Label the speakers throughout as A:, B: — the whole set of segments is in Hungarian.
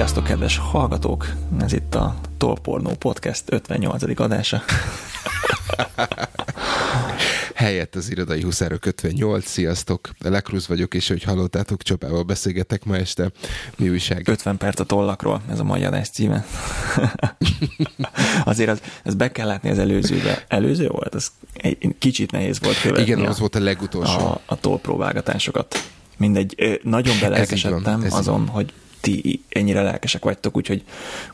A: Sziasztok, kedves hallgatók! Ez itt a Tolpornó Podcast 58. adása.
B: Helyett az irodai huszárok 58. Sziasztok! Lekruz vagyok, és hogy hallottátok, Csopával beszélgetek ma este. Mi újság?
A: 50 perc a tollakról, ez a mai adás címe. Azért az, ez be kell látni az előzőbe. Előző volt? Ez egy kicsit nehéz volt követni.
B: Igen, az volt a legutolsó.
A: A, a tollpróbálgatásokat. Mindegy, nagyon belelkesedtem azon, hogy ti ennyire lelkesek vagytok, úgyhogy,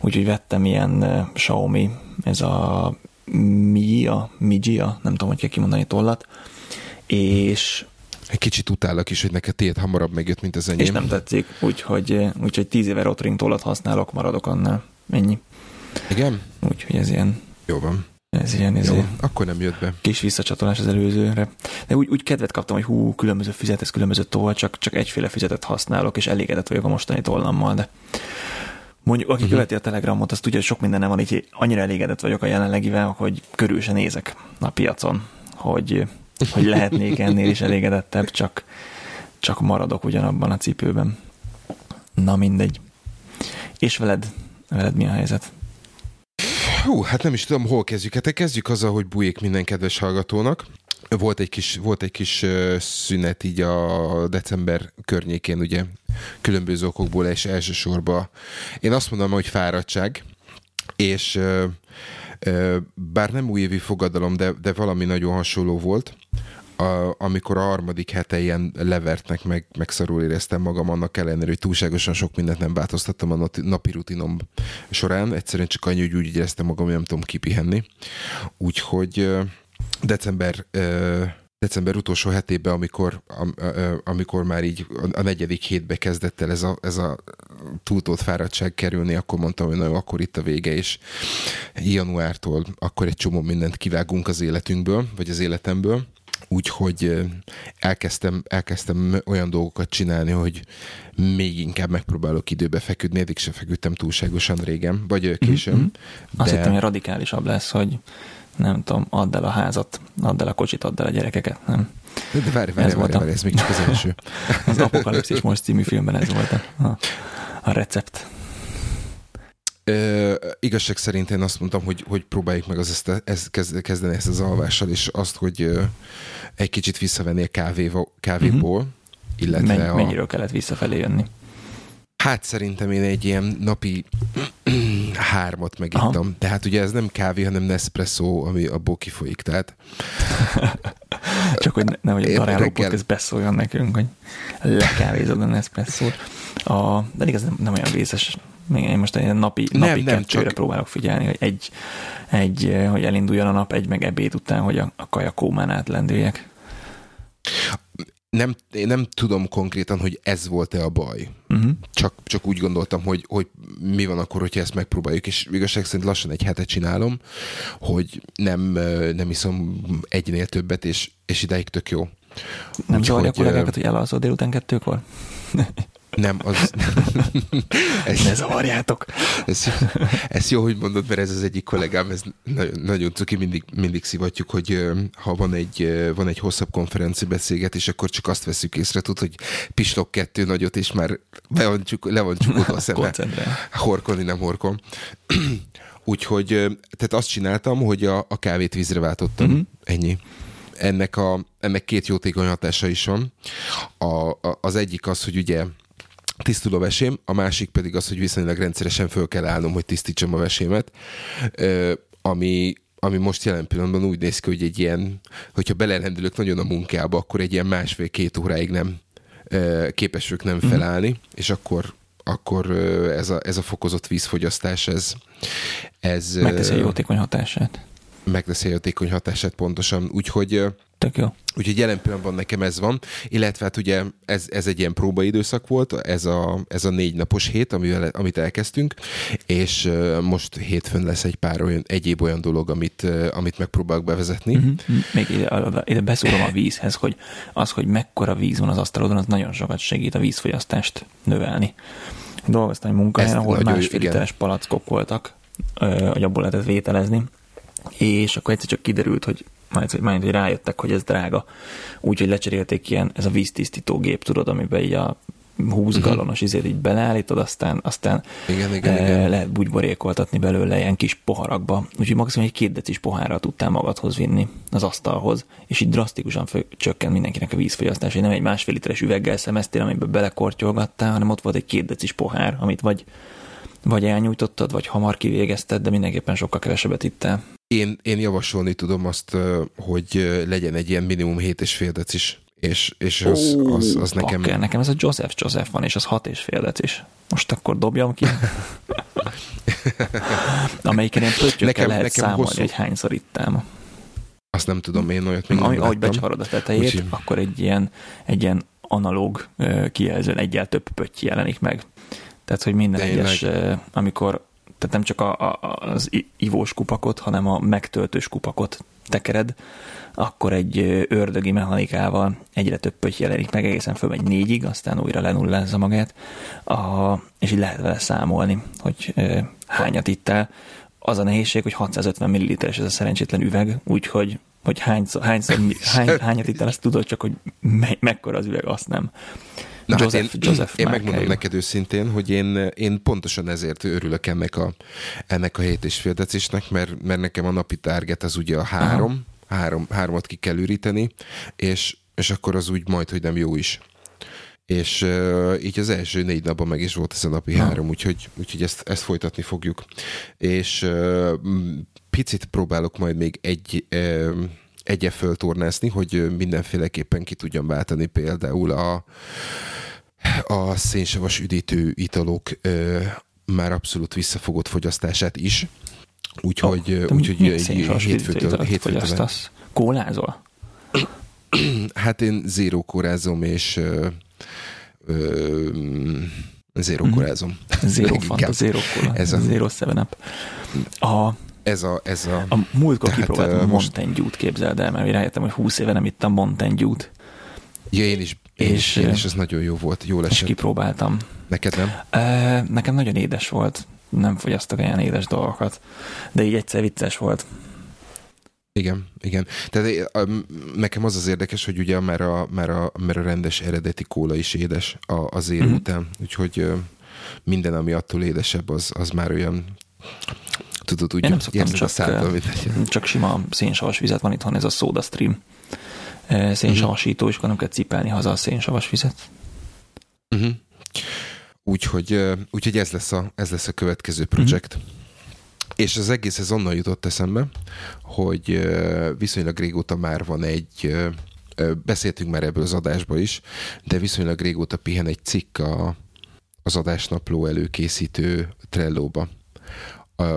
A: úgyhogy vettem ilyen uh, Xiaomi, ez a Mia, Mijia, nem tudom, hogy kell kimondani tollat, és
B: egy kicsit utállak is, hogy neked tiéd hamarabb megjött, mint az enyém.
A: És nem tetszik, úgyhogy, úgyhogy tíz éve Rotring tollat használok, maradok annál. Ennyi.
B: Igen?
A: Úgyhogy ez ilyen.
B: Jó van.
A: Ez ilyen, ez
B: Jó,
A: ilyen
B: akkor nem jött be.
A: kis visszacsatolás az előzőre. De úgy, úgy kedvet kaptam, hogy hú, különböző füzet, ez különböző toll, csak, csak egyféle füzetet használok, és elégedett vagyok a mostani tollammal, de mondjuk, aki uh-huh. követi a Telegramot, azt tudja, hogy sok minden nem van, így annyira elégedett vagyok a jelenlegivel, hogy körül se nézek a piacon, hogy, hogy lehetnék ennél is elégedettebb, csak, csak maradok ugyanabban a cipőben. Na mindegy. És veled, veled mi a helyzet?
B: Hú, hát nem is tudom, hol kezdjük. Hát kezdjük azzal, hogy bujék minden kedves hallgatónak. Volt egy kis, volt egy kis szünet így a december környékén, ugye, különböző okokból, és elsősorban én azt mondom, hogy fáradtság, és bár nem újévi fogadalom, de, de valami nagyon hasonló volt, a, amikor a harmadik hete ilyen levertnek, meg, meg szarul éreztem magam, annak ellenére, hogy túlságosan sok mindent nem változtattam a napi rutinom során, egyszerűen csak annyi, hogy úgy éreztem magam, hogy nem tudom kipihenni. Úgyhogy december december utolsó hetében, amikor, am, amikor már így a negyedik hétbe kezdett el ez a, ez a túltolt fáradtság kerülni, akkor mondtam, hogy na, akkor itt a vége, és januártól akkor egy csomó mindent kivágunk az életünkből, vagy az életemből, Úgyhogy elkezdtem, elkezdtem olyan dolgokat csinálni, hogy még inkább megpróbálok időbe feküdni, eddig se feküdtem túlságosan régen, vagy későn. Mm-hmm.
A: De... Azt hittem, hogy radikálisabb lesz, hogy nem tudom, add el a házat, add el a kocsit, add el a gyerekeket, nem?
B: De várj, várj, várj, várj, ez még csak az első.
A: az Apokalipszis most című filmben ez volt a, a recept.
B: Ö, igazság szerint én azt mondtam, hogy, hogy próbáljuk meg az ezt, ezt kezdeni ezt az alvással, és azt, hogy ö, egy kicsit visszavenni a kávéval, kávéból, uh-huh. illetve
A: Menny,
B: a...
A: Mennyiről kellett visszafelé jönni?
B: Hát szerintem én egy ilyen napi hármat megittam. Aha. Tehát ugye ez nem kávé, hanem Nespresso, ami abból kifolyik, tehát...
A: Csak hogy ne, hogy a daráló podcast beszóljon nekünk, hogy lekávézod a Nespresso-t. A, de igaz, nem, nem olyan vészes még én most egy napi, nem, napi nem, kettőre csak... próbálok figyelni, hogy egy, egy, hogy elinduljon a nap, egy meg ebéd után, hogy a, a kajakómán átlendüljek.
B: Nem, én nem tudom konkrétan, hogy ez volt-e a baj. Uh-huh. Csak, csak úgy gondoltam, hogy, hogy mi van akkor, hogyha ezt megpróbáljuk, és igazság szerint lassan egy hetet csinálom, hogy nem, nem iszom egynél többet, és, és ideig tök jó.
A: Nem zavarja a kollégákat, hogy elalszol délután kettőkor?
B: Nem, az...
A: ezt, ne zavarjátok!
B: Ez, ez jó, hogy mondod, mert ez az egyik kollégám, ez nagyon, nagyon cuki, mindig, mindig szivatjuk, hogy ha van egy, van egy hosszabb konferenci beszélgetés, akkor csak azt veszük észre, tud, hogy pislok kettő nagyot, és már le van, csuk, le van csukódva a szeme. Horkolni nem horkol. Úgyhogy tehát azt csináltam, hogy a, a kávét vízre váltottam. Uh-huh. Ennyi ennek, a, ennek két jótékony hatása is van. A, a, az egyik az, hogy ugye tisztul a vesém, a másik pedig az, hogy viszonylag rendszeresen föl kell állnom, hogy tisztítsam a vesémet, ami, ami most jelen pillanatban úgy néz ki, hogy egy ilyen, hogyha belerendülök nagyon a munkába, akkor egy ilyen másfél-két óráig nem képes ők nem mhm. felállni, mm. és akkor akkor ez a, ez a fokozott vízfogyasztás, ez... ez
A: Megteszi a jótékony hatását.
B: Megteszi a jótékony hatását pontosan, úgyhogy
A: Tök jó.
B: Úgyhogy jelen pillanatban nekem ez van, illetve hát ugye ez, ez egy ilyen próbaidőszak volt, ez a, ez a négy napos hét, amivel, amit elkezdtünk, és most hétfőn lesz egy pár olyan, egyéb olyan dolog, amit, amit megpróbálok bevezetni.
A: Uh-huh. Még ide, ide beszúrom a vízhez, hogy az, hogy mekkora víz van az asztalodon, az nagyon sokat segít a vízfogyasztást növelni. Dolgoztam egy munkahelyen, ahol másfél literes palackok voltak, hogy abból lehetett vételezni, és akkor egyszer csak kiderült, hogy majd, majd hogy rájöttek, hogy ez drága. Úgyhogy lecserélték ilyen, ez a víztisztító gép, tudod, amiben így a 20 uh-huh. gallonos izét így beleállítod, aztán, aztán
B: igen, igen,
A: e,
B: igen.
A: lehet bugyborékoltatni belőle ilyen kis poharakba. Úgyhogy maximum egy két decis pohárral tudtál magadhoz vinni az asztalhoz, és így drasztikusan fő, csökkent mindenkinek a vízfogyasztás, hogy nem egy másfél literes üveggel szemeztél, amiben belekortyolgattál, hanem ott volt egy két decis pohár, amit vagy vagy elnyújtottad, vagy hamar kivégezted, de mindenképpen sokkal kevesebbet ittál.
B: Én, én javasolni tudom azt, hogy legyen egy ilyen minimum 7,5 decis, és, és az, Ó, az, az nekem...
A: Pakker, nekem ez a Joseph Joseph van, és az 6,5 decis. Most akkor dobjam ki. Amelyiken ilyen pöttyökkel lehet nekem számolni, hosszú... hogy hányszor ittem.
B: Azt nem tudom, én olyat még
A: Ami, Ahogy becsavarod a tetejét, Úgy, akkor egy ilyen, egy ilyen analóg kijelzőn egyel több pötty jelenik meg. Tehát, hogy minden Tényleg. egyes, amikor, tehát nem csak a, a, az ivós kupakot, hanem a megtöltős kupakot tekered, akkor egy ördögi mechanikával egyre több pötty jelenik meg, egészen fölmegy négyig, aztán újra lenullázza magát, a, és így lehet vele számolni, hogy e, hányat itt el. Az a nehézség, hogy 650 ml-es ez a szerencsétlen üveg, úgyhogy hogy hányszor, hányszor, hány, hányat itt el, ezt tudod, csak hogy me, mekkora az üveg, azt nem.
B: Na Joseph, hát én, Joseph én megmondom neked őszintén, hogy én, én pontosan ezért örülök ennek a, ennek a hét és fél decisnek, mert, mert nekem a napi target az ugye a három, három hármat ki kell üríteni, és, és akkor az úgy majd, hogy nem jó is. És uh, így az első négy napban meg is volt ez a napi ha. három, úgyhogy, úgyhogy ezt, ezt folytatni fogjuk. És uh, picit próbálok majd még egy uh, egye föltornászni, hogy mindenféleképpen ki tudjam váltani például a, a szénsavas üdítő italok ö, már abszolút visszafogott fogyasztását is. Úgyhogy, oh, úgyhogy
A: hétfőtől, hétfőtől Kólázol?
B: Hát én zéró kórázom, és ö, ö, zéró mhm. kórázom.
A: Zéró fanta, zéró kóla, ez a, zéró seven up. A,
B: ez a, ez a...
A: A múltkor kipróbáltam most... Mountain Dew-t, képzeld el, mert rájöttem, hogy 20 éve nem ittam Mountain Dew-t.
B: Ja, én is, és, én is, ez nagyon jó volt, jó esett.
A: És kipróbáltam.
B: Neked nem?
A: E, nekem nagyon édes volt, nem fogyasztok olyan édes dolgokat, de így egyszer vicces volt.
B: Igen, igen. Tehát nekem az az érdekes, hogy ugye már a, már a, már a rendes eredeti kóla is édes az ér mm-hmm. után, úgyhogy minden, ami attól édesebb, az, az már olyan tudod, úgy
A: Én nem szoktam csak, a szállt, amit csak sima szénsavas vizet van itthon, ez a Soda Stream szénsavasító, és akkor nem kell cipelni haza a szénsavas vizet.
B: Uh-huh. Úgyhogy, úgyhogy ez, lesz a, ez lesz a következő projekt. Uh-huh. És az egész ez onnan jutott eszembe, hogy viszonylag régóta már van egy, beszéltünk már ebből az adásba is, de viszonylag régóta pihen egy cikk a, az adásnapló előkészítő Trello-ba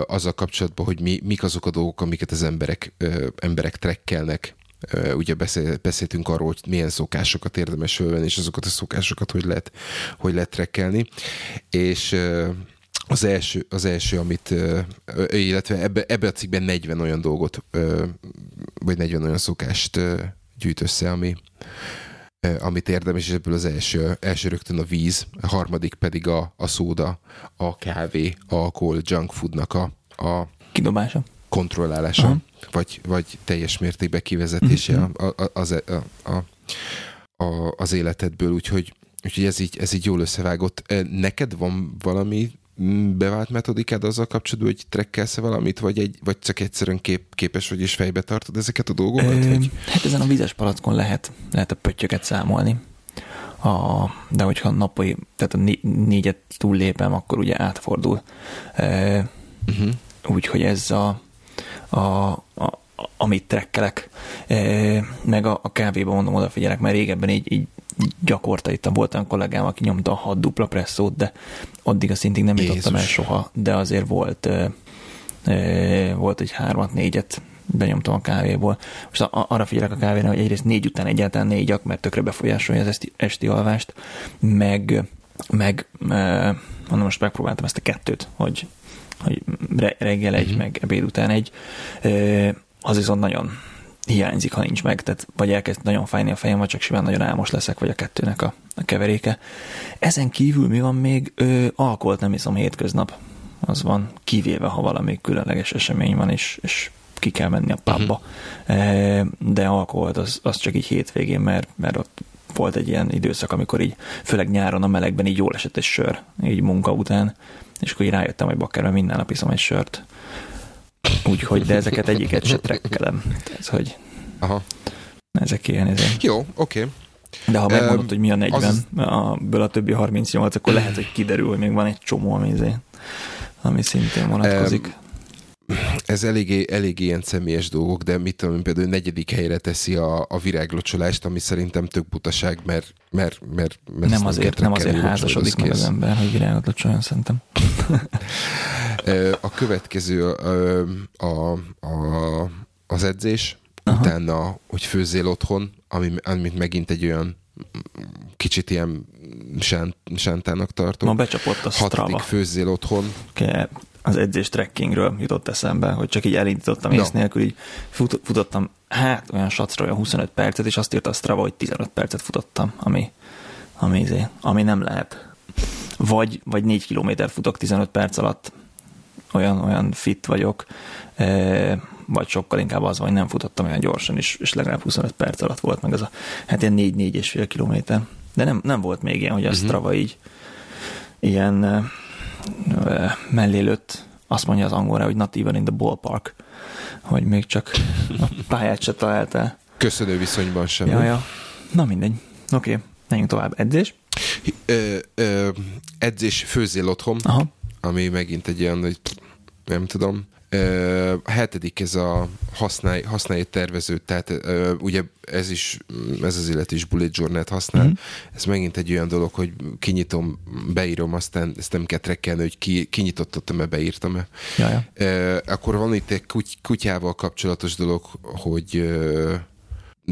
B: azzal kapcsolatban, hogy mi, mik azok a dolgok, amiket az emberek, emberek trekkelnek. Ugye beszél, beszéltünk arról, hogy milyen szokásokat érdemes fölvenni, és azokat a szokásokat hogy lehet, hogy lehet trekkelni. És az első, az első, amit, illetve ebbe, ebbe a cikkben 40 olyan dolgot, vagy 40 olyan szokást gyűjt össze, ami, amit érdemes, és ebből az első, első rögtön a víz, a harmadik pedig a, a szóda, a kávé, a alkohol, junk foodnak a, a
A: kidobása,
B: kontrollálása, uh-huh. vagy, vagy teljes mértékben kivezetése uh-huh. a, a, az, a, a, a, az életedből, úgyhogy, úgyhogy ez, így, ez így jól összevágott. Neked van valami bevált metodikád azzal kapcsolatban, hogy trekkelsz valamit, vagy, egy, vagy csak egyszerűen kép, képes vagy és fejbe tartod ezeket a dolgokat? Ö, vagy?
A: Hát ezen a vizes palackon lehet, lehet a pöttyöket számolni. A, de hogyha napi, tehát a né, négyet túllépem, akkor ugye átfordul. E, uh-huh. Úgyhogy ez a, a, a amit trekkelek, e, meg a, a kávéban mondom, odafigyelek, mert régebben így, így gyakorta itt volt olyan kollégám, aki nyomta a hat dupla presszót, de addig a szintig nem Jézus. jutottam el soha, de azért volt, e, e, volt egy hármat, négyet benyomtam a kávéból. Most arra figyelek a kávére, hogy egyrészt négy után egyáltalán négyak, mert tökre befolyásolja az esti, esti alvást, meg, meg mondom, most megpróbáltam ezt a kettőt, hogy, hogy reggel egy, mm-hmm. meg ebéd után egy. Az viszont nagyon hiányzik, ha nincs meg, tehát vagy elkezd nagyon fájni a fejem, vagy csak simán nagyon álmos leszek, vagy a kettőnek a, a keveréke. Ezen kívül mi van még? Ö, alkoholt nem iszom hétköznap. Az van, kivéve, ha valami különleges esemény van, és, és ki kell menni a pubba. Uh-huh. De alkoholt az, az csak így hétvégén, mert, mert ott volt egy ilyen időszak, amikor így, főleg nyáron a melegben így jól esett egy sör, így munka után, és akkor így rájöttem, hogy bakker, minden nap iszom egy sört. Úgyhogy, de ezeket egyiket se trekkelem. Ez, hogy
B: Aha.
A: ezek ilyen, ezek.
B: Jó, oké. Okay.
A: De ha megmondod,
B: Em,
A: hogy mi a 40,
B: az-
A: abból a többi 38, akkor lehet, hogy kiderül, hogy még van egy csomó, ami, ami szintén vonatkozik.
B: Ez eléggé, eléggé ilyen személyes dolgok, de mit tudom, például negyedik helyre teszi a, a viráglocsolást, ami szerintem tök butaság, mert, mert, mert, mert
A: nem azért, nem azért házasodik meg az ember, hogy virágot locsoljon, szerintem.
B: A következő ö, a, a, az edzés,
A: Aha.
B: Utána, hogy főzzél otthon, ami, amit megint egy olyan kicsit ilyen sánt, sántának tartom.
A: Ma becsapott a Strava.
B: Hatodik főzzél otthon.
A: Ke- az edzés trekkingről jutott eszembe, hogy csak így elindítottam
B: Na.
A: ész nélkül, így fut, futottam, hát olyan sacra, olyan 25 percet, és azt írta a Strava, hogy 15 percet futottam, ami, ami, izé, ami nem lehet. Vagy, vagy 4 kilométer futok 15 perc alatt, olyan, olyan fit vagyok, e, vagy sokkal inkább az, hogy nem futottam olyan gyorsan, és, és legalább 25 perc alatt volt meg az a, hát ilyen 4-4 és fél kilométer. De nem, nem volt még ilyen, hogy a
B: Mhm.
A: Strava így ilyen e, e, mellé lőtt, azt mondja az angolra, hogy not even in the ballpark, hogy még csak a pályát se találtál.
B: Köszönő viszonyban sem.
A: Ja, ja. Na mindegy. Oké, okay. menjünk tovább. Edzés?
B: Ö, ö, edzés főzzél otthon,
A: Aha.
B: ami megint egy olyan, hogy nem tudom. A hetedik ez a használj, használj egy tervezőt, tehát ugye ez is, ez az illet is bullet journal használ. Mm. Ez megint egy olyan dolog, hogy kinyitom, beírom, aztán ezt nem kell trekkelni, hogy ki, kinyitottam-e, beírtam-e.
A: Ja, ja.
B: Ö, akkor van itt egy kuty- kutyával kapcsolatos dolog, hogy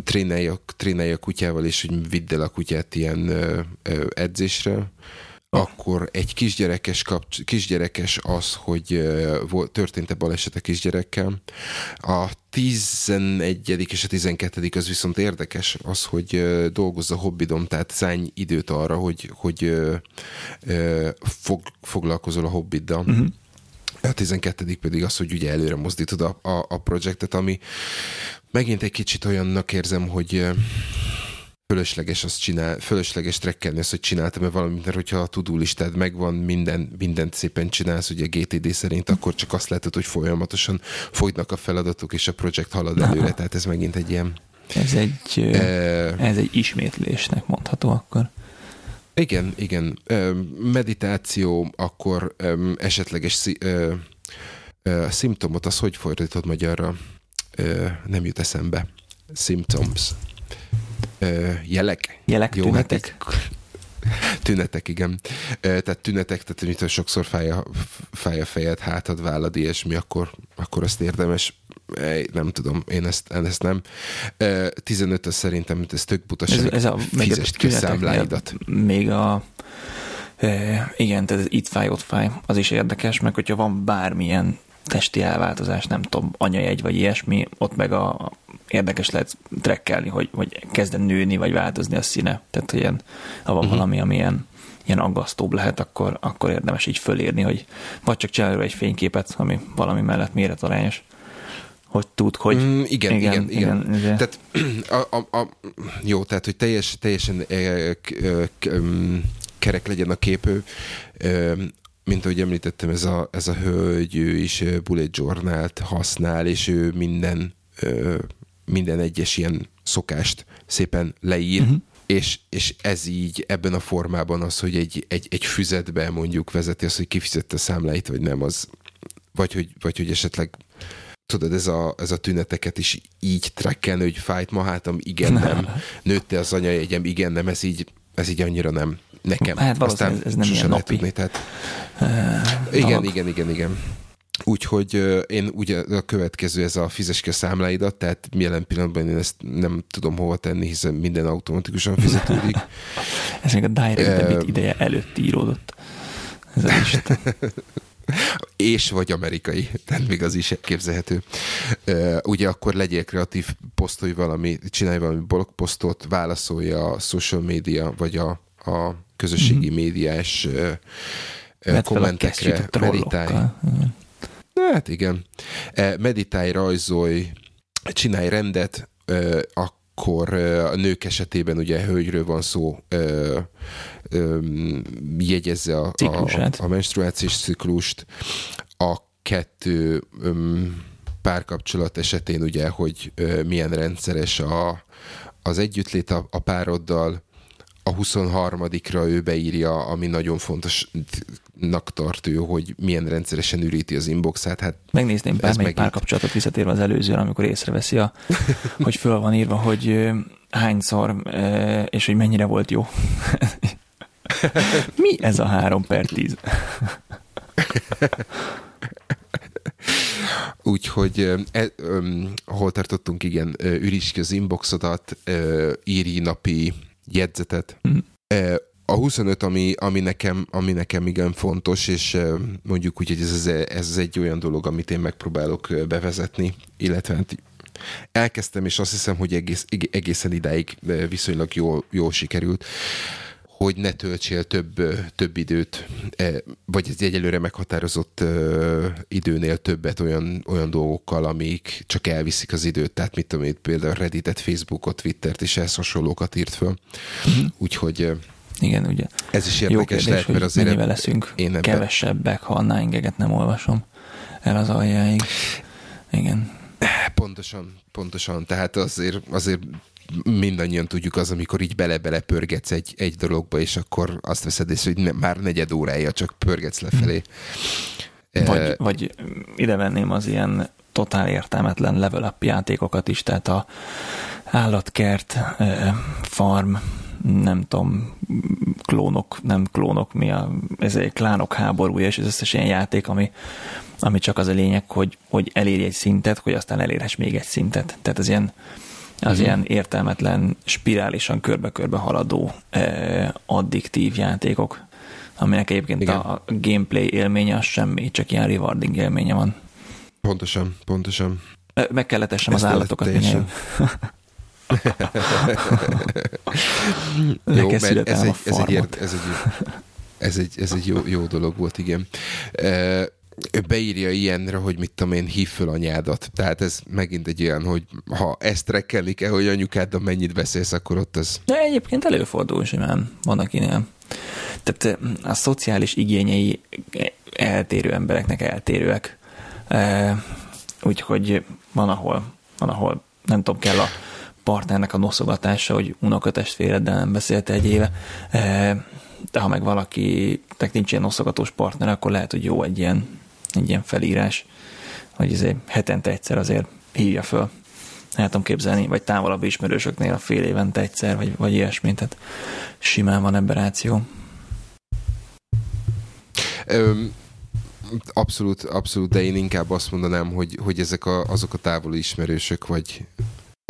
B: trénelj a, trénelj a kutyával, és hogy vidd el a kutyát ilyen edzésre. Akkor egy kisgyerekes, kapcs- kisgyerekes az, hogy volt, történt-e baleset a kisgyerekkel. A 11. és a 12. az viszont érdekes, az, hogy dolgozza hobbidom, tehát szállj időt arra, hogy, hogy fog, foglalkozol a hobbiddal.
A: Uh-huh.
B: A 12. pedig az, hogy ugye előre mozdítod a, a, a projektet, ami megint egy kicsit olyannak érzem, hogy fölösleges azt csinál, fölösleges trekkelni azt, hogy csináltam e valamit, mert hogyha a tudó listád megvan, minden, mindent szépen csinálsz, ugye GTD szerint, akkor csak azt látod, hogy folyamatosan folynak a feladatok, és a projekt halad előre, tehát ez megint egy ilyen...
A: Ez egy,
B: E,
A: ez egy ismétlésnek mondható akkor.
B: Igen, igen. Meditáció, akkor esetleges szi- szimptomot, az hogy fordítod magyarra? Nem jut eszembe. Symptoms. Ö, Jelek?
A: Jelek,
B: Jó,
A: tünetek.
B: Hát tünetek, igen. Tehát tünetek, tehát mitől sokszor fáj a, fáj a fejed, hátad, vállad, ilyesmi, akkor, akkor azt érdemes nem tudom, én ezt, én ezt nem. Ö, 15 az szerintem, ez tök
A: Ez,
B: butaság.
A: ez a, még a
B: Fizest ki számláidat.
A: Még a igen, tehát ez itt fáj, ott fáj, az is érdekes, meg hogyha van bármilyen testi elváltozás, nem tudom, anyajegy vagy ilyesmi, ott meg a érdekes lehet trekkelni, hogy, hogy kezden nőni, vagy változni a színe. Tehát, hogy ilyen, ha van uh-huh. valami, ami ilyen, ilyen aggasztóbb lehet, akkor, akkor érdemes így fölírni, hogy vagy csak csinálj egy fényképet, ami valami mellett méretarányos, hogy tud, hogy
B: Mm, igen, igen, igen.
A: igen, igen.
B: Tehát, a, a, a, jó, tehát, hogy teljes, teljesen eh, k- em, kerek legyen a kép, ő, em, mint ahogy említettem, ez a, ez a hölgy, ő is bullet journalt használ, és ő minden, minden egyes ilyen szokást szépen leír, uh-huh. és, és ez így ebben a formában az, hogy egy, egy, egy füzetbe mondjuk vezeti az, hogy kifizette a számláit, vagy nem, az vagy hogy, vagy hogy esetleg tudod, ez a, ez a tüneteket is így trekkelni, hogy fájt ma hátam, igen, nem. Nőtte az anyajegyem, igen, nem, ez így, ez így annyira nem. Nekem.
A: Hát valószínűleg ez nem ilyen napi.
B: Tudni, tehát,
A: Uh,
B: igen, igen, igen, igen. Úgyhogy én ugye a következő ez a fizes ki a számláidat, tehát jelen pillanatban én ezt nem tudom hova tenni, hiszen minden automatikusan fizetődik.
A: Ez még a direct debit ideje előtt íródott. Ez a
B: és vagy amerikai, tehát még az is képzelhető. Ugye akkor legyél kreatív, posztolj valami, csinálj valami blogposztot, válaszolja a social media, vagy a, a közösségi mm-hmm. médiás
A: a
B: kommentekre, meditálj. Hát igen. Eh, Meditálj, rajzolj, csinálj rendet, akkor a nők esetében ugye hölgyről van szó, jegyezze a, a, a menstruációs ciklust, a kettő párkapcsolat esetén ugye, hogy milyen rendszeres a, az együttlét a, a pároddal, a 23-ra ő beírja, ami nagyon fontosnak tart ő, hogy milyen rendszeresen üríti az inboxát. Hát
A: Megnézném bármelyik megint... párkapcsolatot visszatérve az előzőre, amikor észreveszi, a, hogy föl van írva, hogy hányszor, és hogy mennyire volt jó. Mi ez a három per tíz?
B: Úgyhogy e, um, hol tartottunk, igen, üríts ki az inboxodat, uh, írj napi jegyzetet. Mm. A 25, ami, ami, nekem, ami nekem igen fontos, és mondjuk úgy, hogy ez, ez egy olyan dolog, amit én megpróbálok bevezetni, illetve hát elkezdtem, és azt hiszem, hogy egész, egészen idáig viszonylag jól, jól sikerült, hogy ne töltsél több, több időt, vagy egy egyelőre meghatározott időnél többet olyan, olyan dolgokkal, amik csak elviszik az időt. Tehát mit tudom én, például Redditet, Facebookot, Twittert és ehhez hasonlókat írt föl. Uh-huh. Úgyhogy
A: igen, ugye.
B: Ez is érdekes Jó kérdés, lehet,
A: mert azért mennyivel leszünk én ebben... kevesebbek, ha a nine nem olvasom el az aljáig. Igen.
B: Pontosan, pontosan. Tehát azért, azért mindannyian tudjuk az, amikor így bele-bele pörgetsz egy, egy dologba, és akkor azt veszed észre, hogy ne, már negyed órája csak pörgetsz lefelé.
A: Vagy, e... vagy ide venném az ilyen totál értelmetlen level up játékokat is, tehát a állatkert, farm, nem tudom, klónok, nem klónok, mi a, ez egy klánok háborúja, és ez összes ilyen játék, ami, ami csak az a lényeg, hogy, hogy elérj egy szintet, hogy aztán elérhess még egy szintet. Tehát az ilyen az uh-huh. ilyen értelmetlen, spirálisan körbe-körbe haladó eh, addiktív játékok, aminek egyébként Igen. a gameplay élménye az semmi, csak ilyen rewarding élménye van.
B: Pontosan, pontosan.
A: Meg kellett essem az állatokat
B: jó, mert ez egy, ez, egy, ez, egy, ez egy, ez egy jó, jó dolog volt, igen ő beírja ilyenre, hogy mit tudom én, hív föl anyádat. Tehát ez megint egy olyan, hogy ha ezt rekkelni kell, hogy anyukáddal mennyit beszélsz, akkor ott az...
A: De egyébként előfordul simán, van akinél. Tehát a szociális igényei eltérő embereknek eltérőek. Úgyhogy van, ahol, van, ahol nem tudom, kell a partnernek a noszogatása, hogy unokatestvéreddel nem beszélte egy éve. De ha meg valaki nincs ilyen noszogatós partner, akkor lehet, hogy jó egy ilyen egy ilyen felírás, hogy azért hetente egyszer azért hívja föl. El tudom képzelni, vagy távolabb ismerősöknél a fél évente egyszer, vagy, vagy ilyesmi, tehát simán van ebben ráció.
B: Öm, abszolút, abszolút, de én inkább azt mondanám, hogy, hogy ezek a, azok a távoli ismerősök, vagy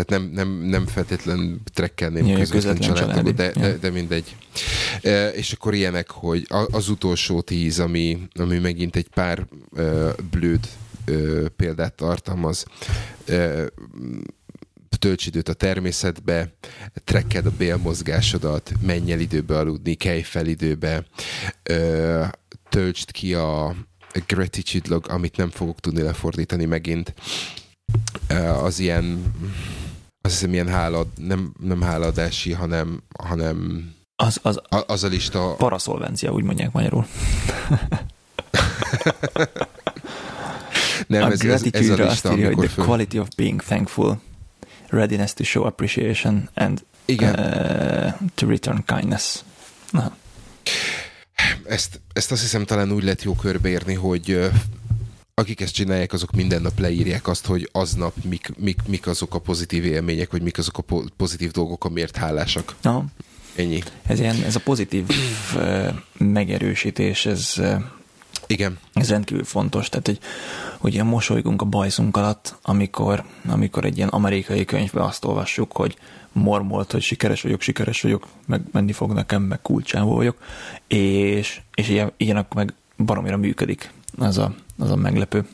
B: tehát nem, nem, nem feltétlen trekkelném ja, közvetlen családtagok, de, ja. de, de mindegy. E, és akkor ilyenek, hogy az utolsó tíz, ami, ami megint egy pár uh, blőd uh, példát tartalmaz, uh, tölts időt a természetbe, trekked a bélmozgásodat, menj el időbe aludni, kelj fel időbe, uh, töltsd ki a gratitude log, amit nem fogok tudni lefordítani megint, uh, az ilyen azt hiszem ilyen hála, nem, nem háladási, hanem, hanem
A: az, az,
B: a, az a lista...
A: Paraszolvencia, úgy mondják magyarul.
B: nem, a ez, ez, ez a lista, azt írja,
A: hogy the quality of being thankful, readiness to show appreciation, and Igen. Uh, to return kindness. Na.
B: Ezt, ezt azt hiszem talán úgy lehet jó körbeérni, hogy akik ezt csinálják, azok minden nap leírják azt, hogy aznap mik, mik, mik azok a pozitív élmények, vagy mik azok a pozitív dolgok, amiért hálásak.
A: Aha.
B: Ennyi.
A: Ez, ilyen, ez a pozitív megerősítés, ez,
B: igen.
A: Ez rendkívül fontos, tehát hogy, hogy ilyen mosolygunk a bajszunk alatt, amikor, amikor egy ilyen amerikai könyvben azt olvassuk, hogy mormolt, hogy sikeres vagyok, sikeres vagyok, meg menni fog nekem, meg kulcsávó vagyok, és, és ilyen, ilyen akkor meg baromira működik az a, az a meglepő.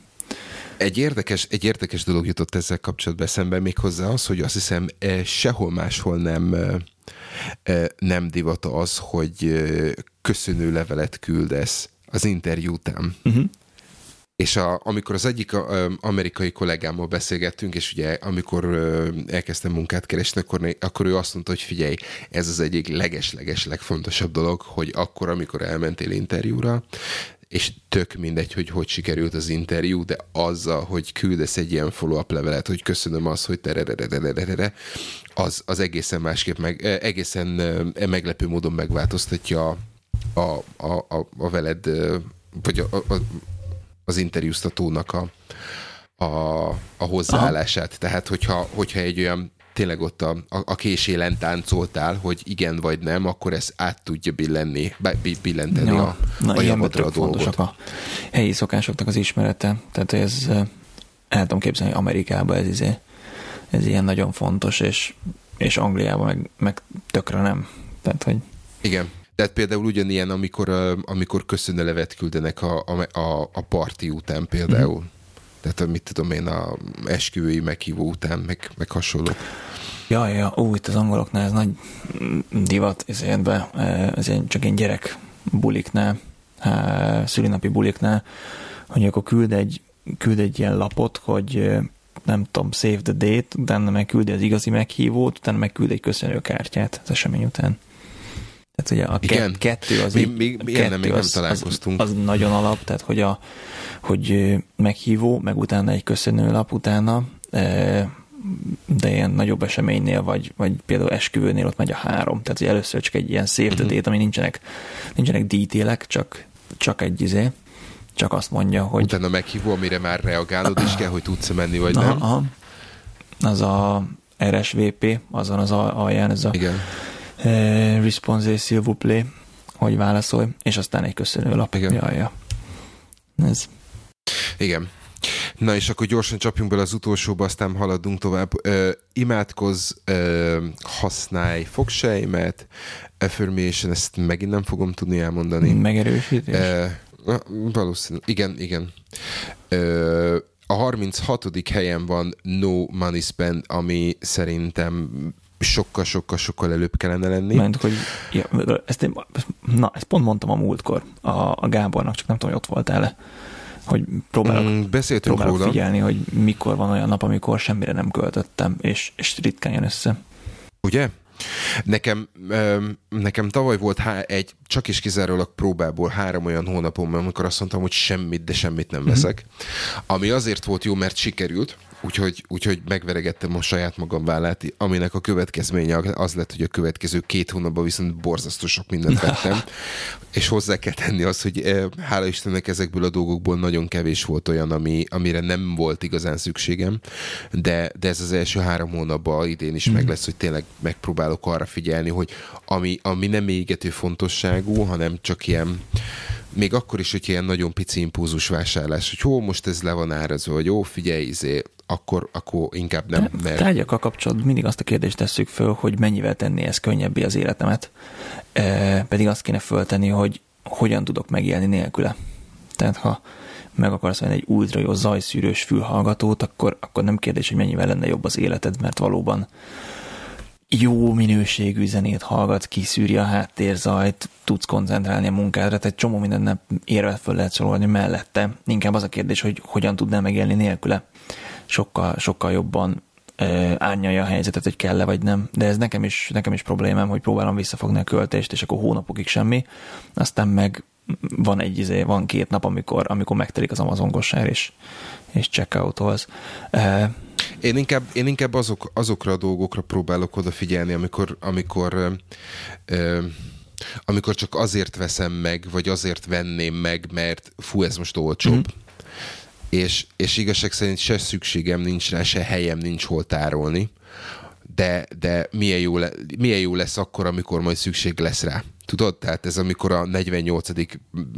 B: Egy érdekes, egy érdekes dolog jutott ezzel kapcsolatban eszembe még hozzá az, hogy azt hiszem eh, sehol máshol nem, eh, eh, nem divat az, hogy köszönő levelet küldesz az interjú után. Uh-huh. és a, amikor az egyik a, amerikai kollégámmal beszélgettünk, és ugye amikor elkezdtem munkát keresni, akkor, akkor ő azt mondta, hogy figyelj, ez az egyik leges-leges legfontosabb dolog, hogy akkor, amikor elmentél interjúra, és tök mindegy, hogy hogy sikerült az interjú, de azzal, hogy küldesz egy ilyen follow-up levelet, hogy köszönöm azt, hogy te az, az egészen másképp, meg, egészen meglepő módon megváltoztatja a, a, a, a veled, vagy a, a, az interjúztatónak a, a, a hozzáállását. Aha. Tehát, hogyha, hogyha egy olyan tényleg ott a, a, a késélen táncoltál, hogy igen vagy nem, akkor ez át tudja billenni, billenteni ja, a, na, a jamadra a dolgot.
A: a helyi szokásoknak az ismerete. Tehát ez el tudom képzelni, hogy Amerikában ez, izé, ez ilyen nagyon fontos, és, és Angliában meg, meg tökre nem. Tehát, hogy...
B: Igen. Tehát például ugyanilyen, amikor, amikor köszönőlevet küldenek a, a, a, a parti után például. Mm. Tehát mit tudom én, a esküvői meghívó után, meg, meg hasonló.
A: Ja, ja, ó, itt az angoloknál ez nagy divat, ezért ez csak én gyerek buliknál, szülinapi buliknál, hogy akkor küld egy, küld egy ilyen lapot, hogy nem tudom, save the date, utána meg küldi az igazi meghívót, utána meg küld egy köszönőkártyát az esemény után. Tehát ugye a Igen. kettő az...
B: Mi, mi, mi kettő még az, nem találkoztunk.
A: Az, az, nagyon alap, tehát hogy, a, hogy meghívó, meg utána egy köszönőlap utána, de ilyen nagyobb eseménynél, vagy, vagy például esküvőnél ott megy a három. Tehát hogy először csak egy ilyen save uh-huh. ami nincsenek, nincsenek detailek, csak, csak egy izé, csak azt mondja, hogy...
B: Utána meghívó, amire már reagálod is kell, hogy tudsz menni, vagy aha, nem? Aha.
A: Az a RSVP, azon az alján, ez a
B: Igen.
A: Eh, response s'il vous plaît, hogy válaszolj, és aztán egy lap.
B: Igen.
A: Ja, ja. Ez.
B: Igen. Na és akkor gyorsan csapjunk bele az utolsóba, aztán haladunk tovább. Uh, imádkozz, uh, használj fogsejmet, affirmation, ezt megint nem fogom tudni elmondani.
A: Megerősítés?
B: Uh, valószínű. Igen, igen. Uh, a 36. helyen van No Money Spend, ami szerintem sokkal-sokkal-sokkal előbb kellene lenni.
A: Mert hogy ja, ezt én, na, ezt pont mondtam a múltkor a, a Gábornak, csak nem tudom, hogy ott voltál-e hogy próbálok, mm,
B: Beszéltünk próbálok
A: róla. figyelni, hogy mikor van olyan nap, amikor semmire nem költöttem, és, és ritkán jön össze.
B: Ugye? Nekem, nekem tavaly volt há- egy csak is kizárólag próbából három olyan hónapom, amikor azt mondtam, hogy semmit, de semmit nem mhm. veszek. Mm-hmm. Ami azért volt jó, mert sikerült, úgyhogy, úgyhogy megveregettem a saját magam vállát, aminek a következménye az lett, hogy a következő két hónapban viszont borzasztó sok mindent vettem, és hozzá kell tenni az, hogy eh, hála Istennek ezekből a dolgokból nagyon kevés volt olyan, ami, amire nem volt igazán szükségem, de, de ez az első három hónapban idén is mm. meg lesz, hogy tényleg megpróbálok arra figyelni, hogy ami, ami nem égető fontosságú, hanem csak ilyen még akkor is, hogy ilyen nagyon pici impulzus vásárlás, hogy jó, most ez le van árazva, vagy jó, figyelj, izé, akkor, akkor inkább nem.
A: Mert... Tárgyakkal kapcsolatban mindig azt a kérdést tesszük föl, hogy mennyivel tenni ez könnyebbé az életemet, e, pedig azt kéne föltenni, hogy hogyan tudok megélni nélküle. Tehát ha meg akarsz venni egy ultra jó zajszűrős fülhallgatót, akkor, akkor nem kérdés, hogy mennyivel lenne jobb az életed, mert valóban jó minőségű zenét hallgat, kiszűri a háttérzajt, tudsz koncentrálni a munkádra, tehát csomó mindennel érve föl lehet sorolni mellette. Inkább az a kérdés, hogy hogyan tudnál megélni nélküle. Sokkal, sokkal jobban e, árnyalja a helyzetet, hogy kell-e vagy nem. De ez nekem is, nekem is problémám, hogy próbálom visszafogni a költést, és akkor hónapokig semmi, aztán meg van egy izé, van két nap, amikor, amikor megtelik az Amazon és, és checkoutolsz. E,
B: én inkább, én inkább azok, azokra a dolgokra próbálok odafigyelni, amikor, amikor ö, ö, amikor csak azért veszem meg, vagy azért venném meg, mert fú, ez most olcsóbb. Mm-hmm. És, és igazság szerint se szükségem nincs rá, se helyem nincs hol tárolni, de, de milyen, jó le, milyen jó lesz akkor, amikor majd szükség lesz rá. Tudod? Tehát ez amikor a 48.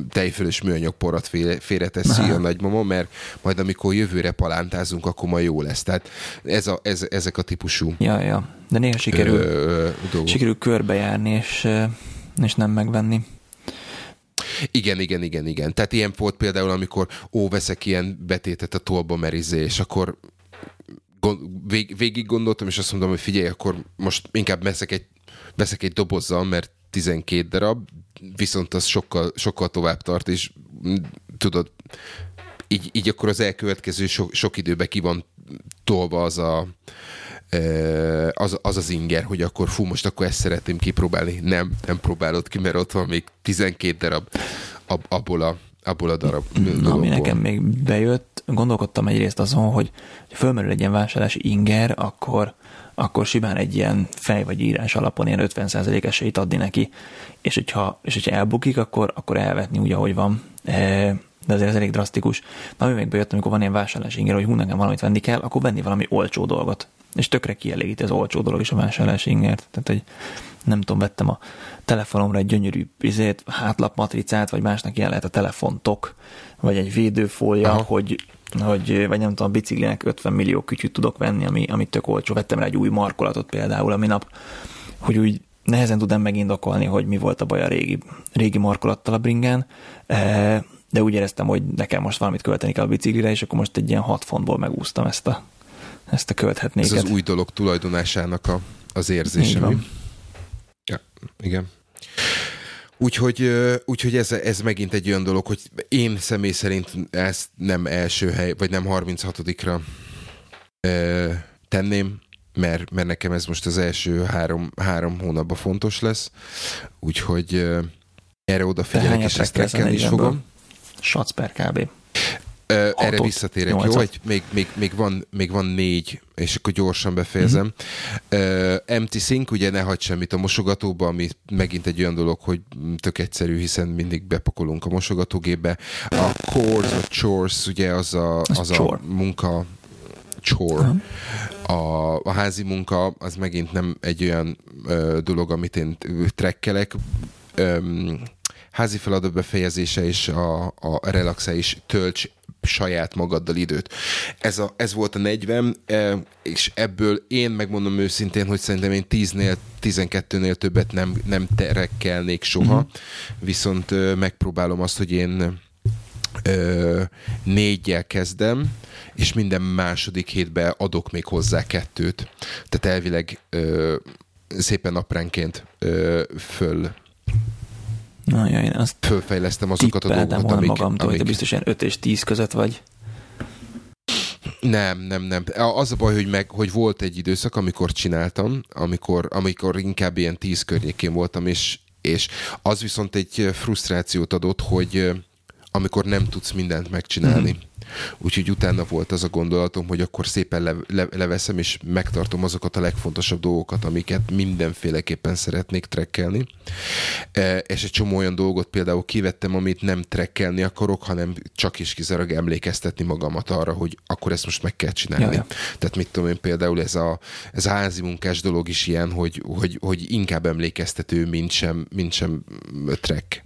B: tejfölös műanyag porat félreteszi a nagymama, mert majd amikor jövőre palántázunk, akkor majd jó lesz. Tehát ez a, ez, ezek a típusú
A: Ja, ja. De néha sikerül, ö, sikerül körbejárni, és, és nem megvenni.
B: Igen, igen, igen, igen. Tehát ilyen volt például, amikor ó, veszek ilyen betétet a tolba merizé, és akkor vég, végig gondoltam, és azt mondom, hogy figyelj, akkor most inkább veszek egy, veszek egy dobozzal, mert 12 darab, viszont az sokkal, sokkal tovább tart, és tudod, így, így akkor az elkövetkező sok, sok időben ki van tolva az a az, az az inger, hogy akkor fú, most akkor ezt szeretném kipróbálni. Nem, nem próbálod ki, mert ott van még 12 darab ab, abból a abból a darab
A: Na, Ami nekem még bejött, gondolkodtam egyrészt azon, hogy fölmerül egy ilyen vásárlási inger, akkor, akkor simán egy ilyen fej vagy írás alapon ilyen 50% esélyt adni neki, és hogyha, és hogyha elbukik, akkor, akkor elvetni úgy, ahogy van. E, de azért ez elég drasztikus. Na, ami még bejött, amikor van ilyen vásárlási inger, hogy hú, nekem valamit venni kell, akkor venni valami olcsó dolgot. És tökre kielégíti az olcsó dolog is a vásárlási ingert. Tehát, hogy nem tudom, vettem a telefonomra egy gyönyörű izét, hátlapmatricát, vagy másnak ilyen lehet a telefontok, vagy egy védőfólia, Aha. hogy hogy, vagy nem tudom, a biciklinek 50 millió kütyűt tudok venni, ami, ami tök olcsó. Vettem rá egy új markolatot például, ami nap, hogy úgy nehezen tudom megindokolni, hogy mi volt a baj a régi, régi markolattal a bringán, e, de úgy éreztem, hogy nekem most valamit költeni kell a biciklire, és akkor most egy ilyen 6 fontból megúsztam ezt a, ezt a költhetnéket.
B: Ez az új dolog tulajdonásának a, az érzése. Ja, igen. Úgyhogy, úgyhogy ez, ez megint egy olyan dolog, hogy én személy szerint ezt nem első hely, vagy nem 36-ra tenném, mert, mert nekem ez most az első három, három hónapban fontos lesz, úgyhogy erre odafigyelek, és ezt is fogom.
A: Shots per kb.
B: Uh, erre visszatérek, jó? Hogy még, még, még, van, még van négy, és akkor gyorsan befejezem. Uh-huh. Uh, empty sink, ugye ne hagyd semmit a mosogatóba, ami megint egy olyan dolog, hogy tök egyszerű, hiszen mindig bepakolunk a mosogatógépbe. A chores, a chores, ugye az a, az a munka, chore. A, a házi munka az megint nem egy olyan uh, dolog, amit én trekkelek. Um, házi feladat befejezése és a, a relaxálás tölts saját magaddal időt. Ez, a, ez volt a 40, e, és ebből én megmondom őszintén, hogy szerintem én 10-nél, 12-nél többet nem, nem terekkelnék soha, uh-huh. viszont megpróbálom azt, hogy én ö, négyel kezdem, és minden második hétben adok még hozzá kettőt. Tehát elvileg ö, szépen apránként ö, föl
A: Na, ja, én azt
B: fölfejlesztem azokat a dolgokat,
A: amik... magamtól, amik... te biztos ilyen 5 és 10 között vagy.
B: Nem, nem, nem. Az a baj, hogy, meg, hogy volt egy időszak, amikor csináltam, amikor, amikor inkább ilyen 10 környékén voltam, és, és az viszont egy frusztrációt adott, hogy amikor nem tudsz mindent megcsinálni. Mm-hmm. Úgyhogy utána volt az a gondolatom, hogy akkor szépen le, le, leveszem, és megtartom azokat a legfontosabb dolgokat, amiket mindenféleképpen szeretnék trekkelni. E, és egy csomó olyan dolgot például kivettem, amit nem trekkelni akarok, hanem csak is kizárólag emlékeztetni magamat arra, hogy akkor ezt most meg kell csinálni. Ja, ja. Tehát mit tudom én, például ez a, ez a házi munkás dolog is ilyen, hogy, hogy, hogy inkább emlékeztető, mint sem, mint sem trek.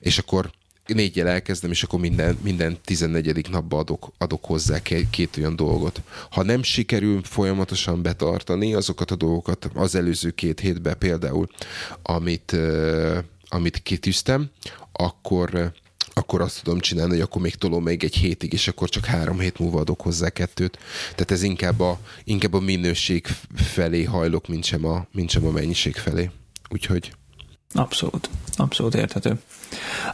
B: És akkor négyel elkezdem, és akkor minden, minden 14. napba adok, adok hozzá két, olyan dolgot. Ha nem sikerül folyamatosan betartani azokat a dolgokat az előző két hétben például, amit, amit kitűztem, akkor akkor azt tudom csinálni, hogy akkor még tolom még egy hétig, és akkor csak három hét múlva adok hozzá kettőt. Tehát ez inkább a, inkább a minőség felé hajlok, mint sem a, mint sem a mennyiség felé. Úgyhogy
A: Abszolút, abszolút érthető.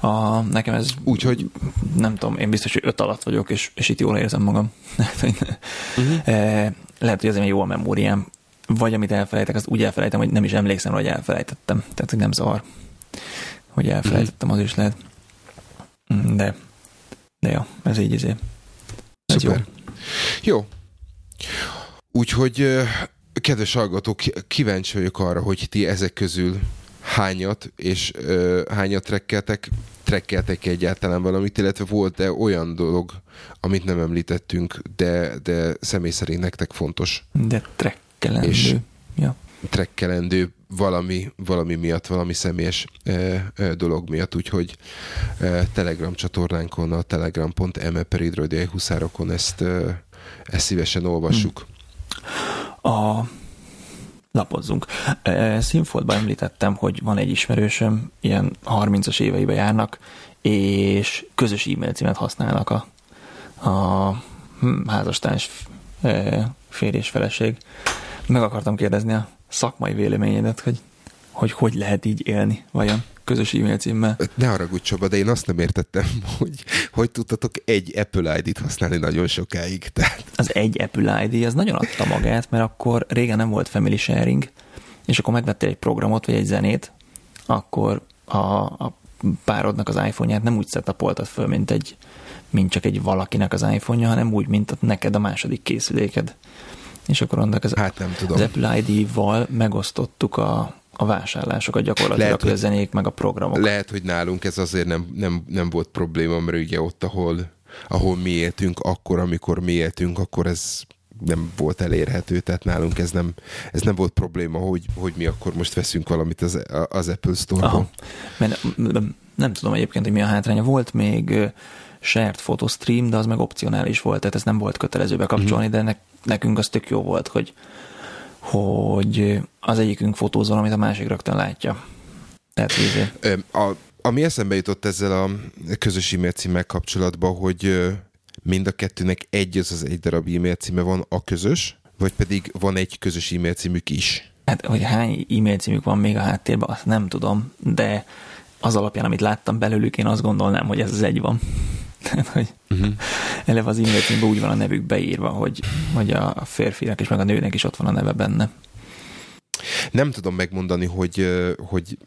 A: A, nekem ez
B: úgy, hogy
A: nem tudom, én biztos, hogy öt alatt vagyok, és, és itt jól érzem magam. uh-huh. Lehet, hogy azért jó a memóriám, vagy amit elfelejtek, azt úgy elfelejtem, hogy nem is emlékszem, hogy elfelejtettem. Tehát, hogy nem zavar, hogy elfelejtettem, az is lehet. De, de jó, ez így izé. Ez
B: Szuper. jó. Jó. Úgyhogy kedves hallgatók, kíváncsi vagyok arra, hogy ti ezek közül hányat, és ö, hányat trekkeltek, trekkeltek egyáltalán valamit, illetve volt-e olyan dolog, amit nem említettünk, de, de személy szerint nektek fontos.
A: De trekkelendő. És ja.
B: trekkelendő valami, valami miatt, valami személyes ö, ö, dolog miatt, úgyhogy ö, Telegram csatornánkon, a telegram.me per huszárokon ezt, ö, ezt szívesen olvassuk.
A: Hmm. A lapozzunk. Színfoltban említettem, hogy van egy ismerősöm, ilyen 30-as éveibe járnak, és közös e-mail címet használnak a, a hm, házastárs férj és feleség. Meg akartam kérdezni a szakmai véleményedet, hogy hogy, hogy lehet így élni, vajon? Közös e-mail címmel.
B: Ne haragudj Csaba, de én azt nem értettem, hogy hogy tudtatok egy Apple ID-t használni nagyon sokáig. Tehát...
A: Az egy Apple ID, az nagyon adta magát, mert akkor régen nem volt family sharing, és akkor megvettél egy programot, vagy egy zenét, akkor a, a párodnak az iPhone-ját nem úgy setupoltad föl, mint, egy, mint csak egy valakinek az iPhone-ja, hanem úgy, mint a, neked a második készüléked. És akkor annak az,
B: hát nem tudom.
A: az Apple ID-val megosztottuk a, a vásárlásokat gyakorlatilag, lehet, a zenék, meg a programok.
B: Lehet, hogy nálunk ez azért nem, nem, nem volt probléma, mert ugye ott, ahol, ahol mi éltünk, akkor, amikor mi éltünk, akkor ez nem volt elérhető, tehát nálunk ez nem, ez nem volt probléma, hogy, hogy mi akkor most veszünk valamit az, az Apple Store-ból.
A: Mert nem tudom egyébként, hogy mi a hátránya. Volt még shared photostream, de az meg opcionális volt, tehát ez nem volt kötelező bekapcsolni, mm-hmm. de ne, nekünk az tök jó volt, hogy, hogy az egyikünk fotóz valamit, a másik rögtön látja. Tehát
B: a, ami eszembe jutott ezzel a közös e-mail címmel kapcsolatban, hogy mind a kettőnek egy az az egy darab e-mail címe van a közös, vagy pedig van egy közös e-mail címük is?
A: Hát, hogy hány e-mail címük van még a háttérben, azt nem tudom, de az alapján, amit láttam belőlük, én azt gondolnám, hogy ez az egy van. Tehát, hogy uh-huh. eleve az címben úgy van a nevük beírva, hogy, hogy a férfinak és meg a nőnek is ott van a neve benne.
B: Nem tudom megmondani, hogy, hogy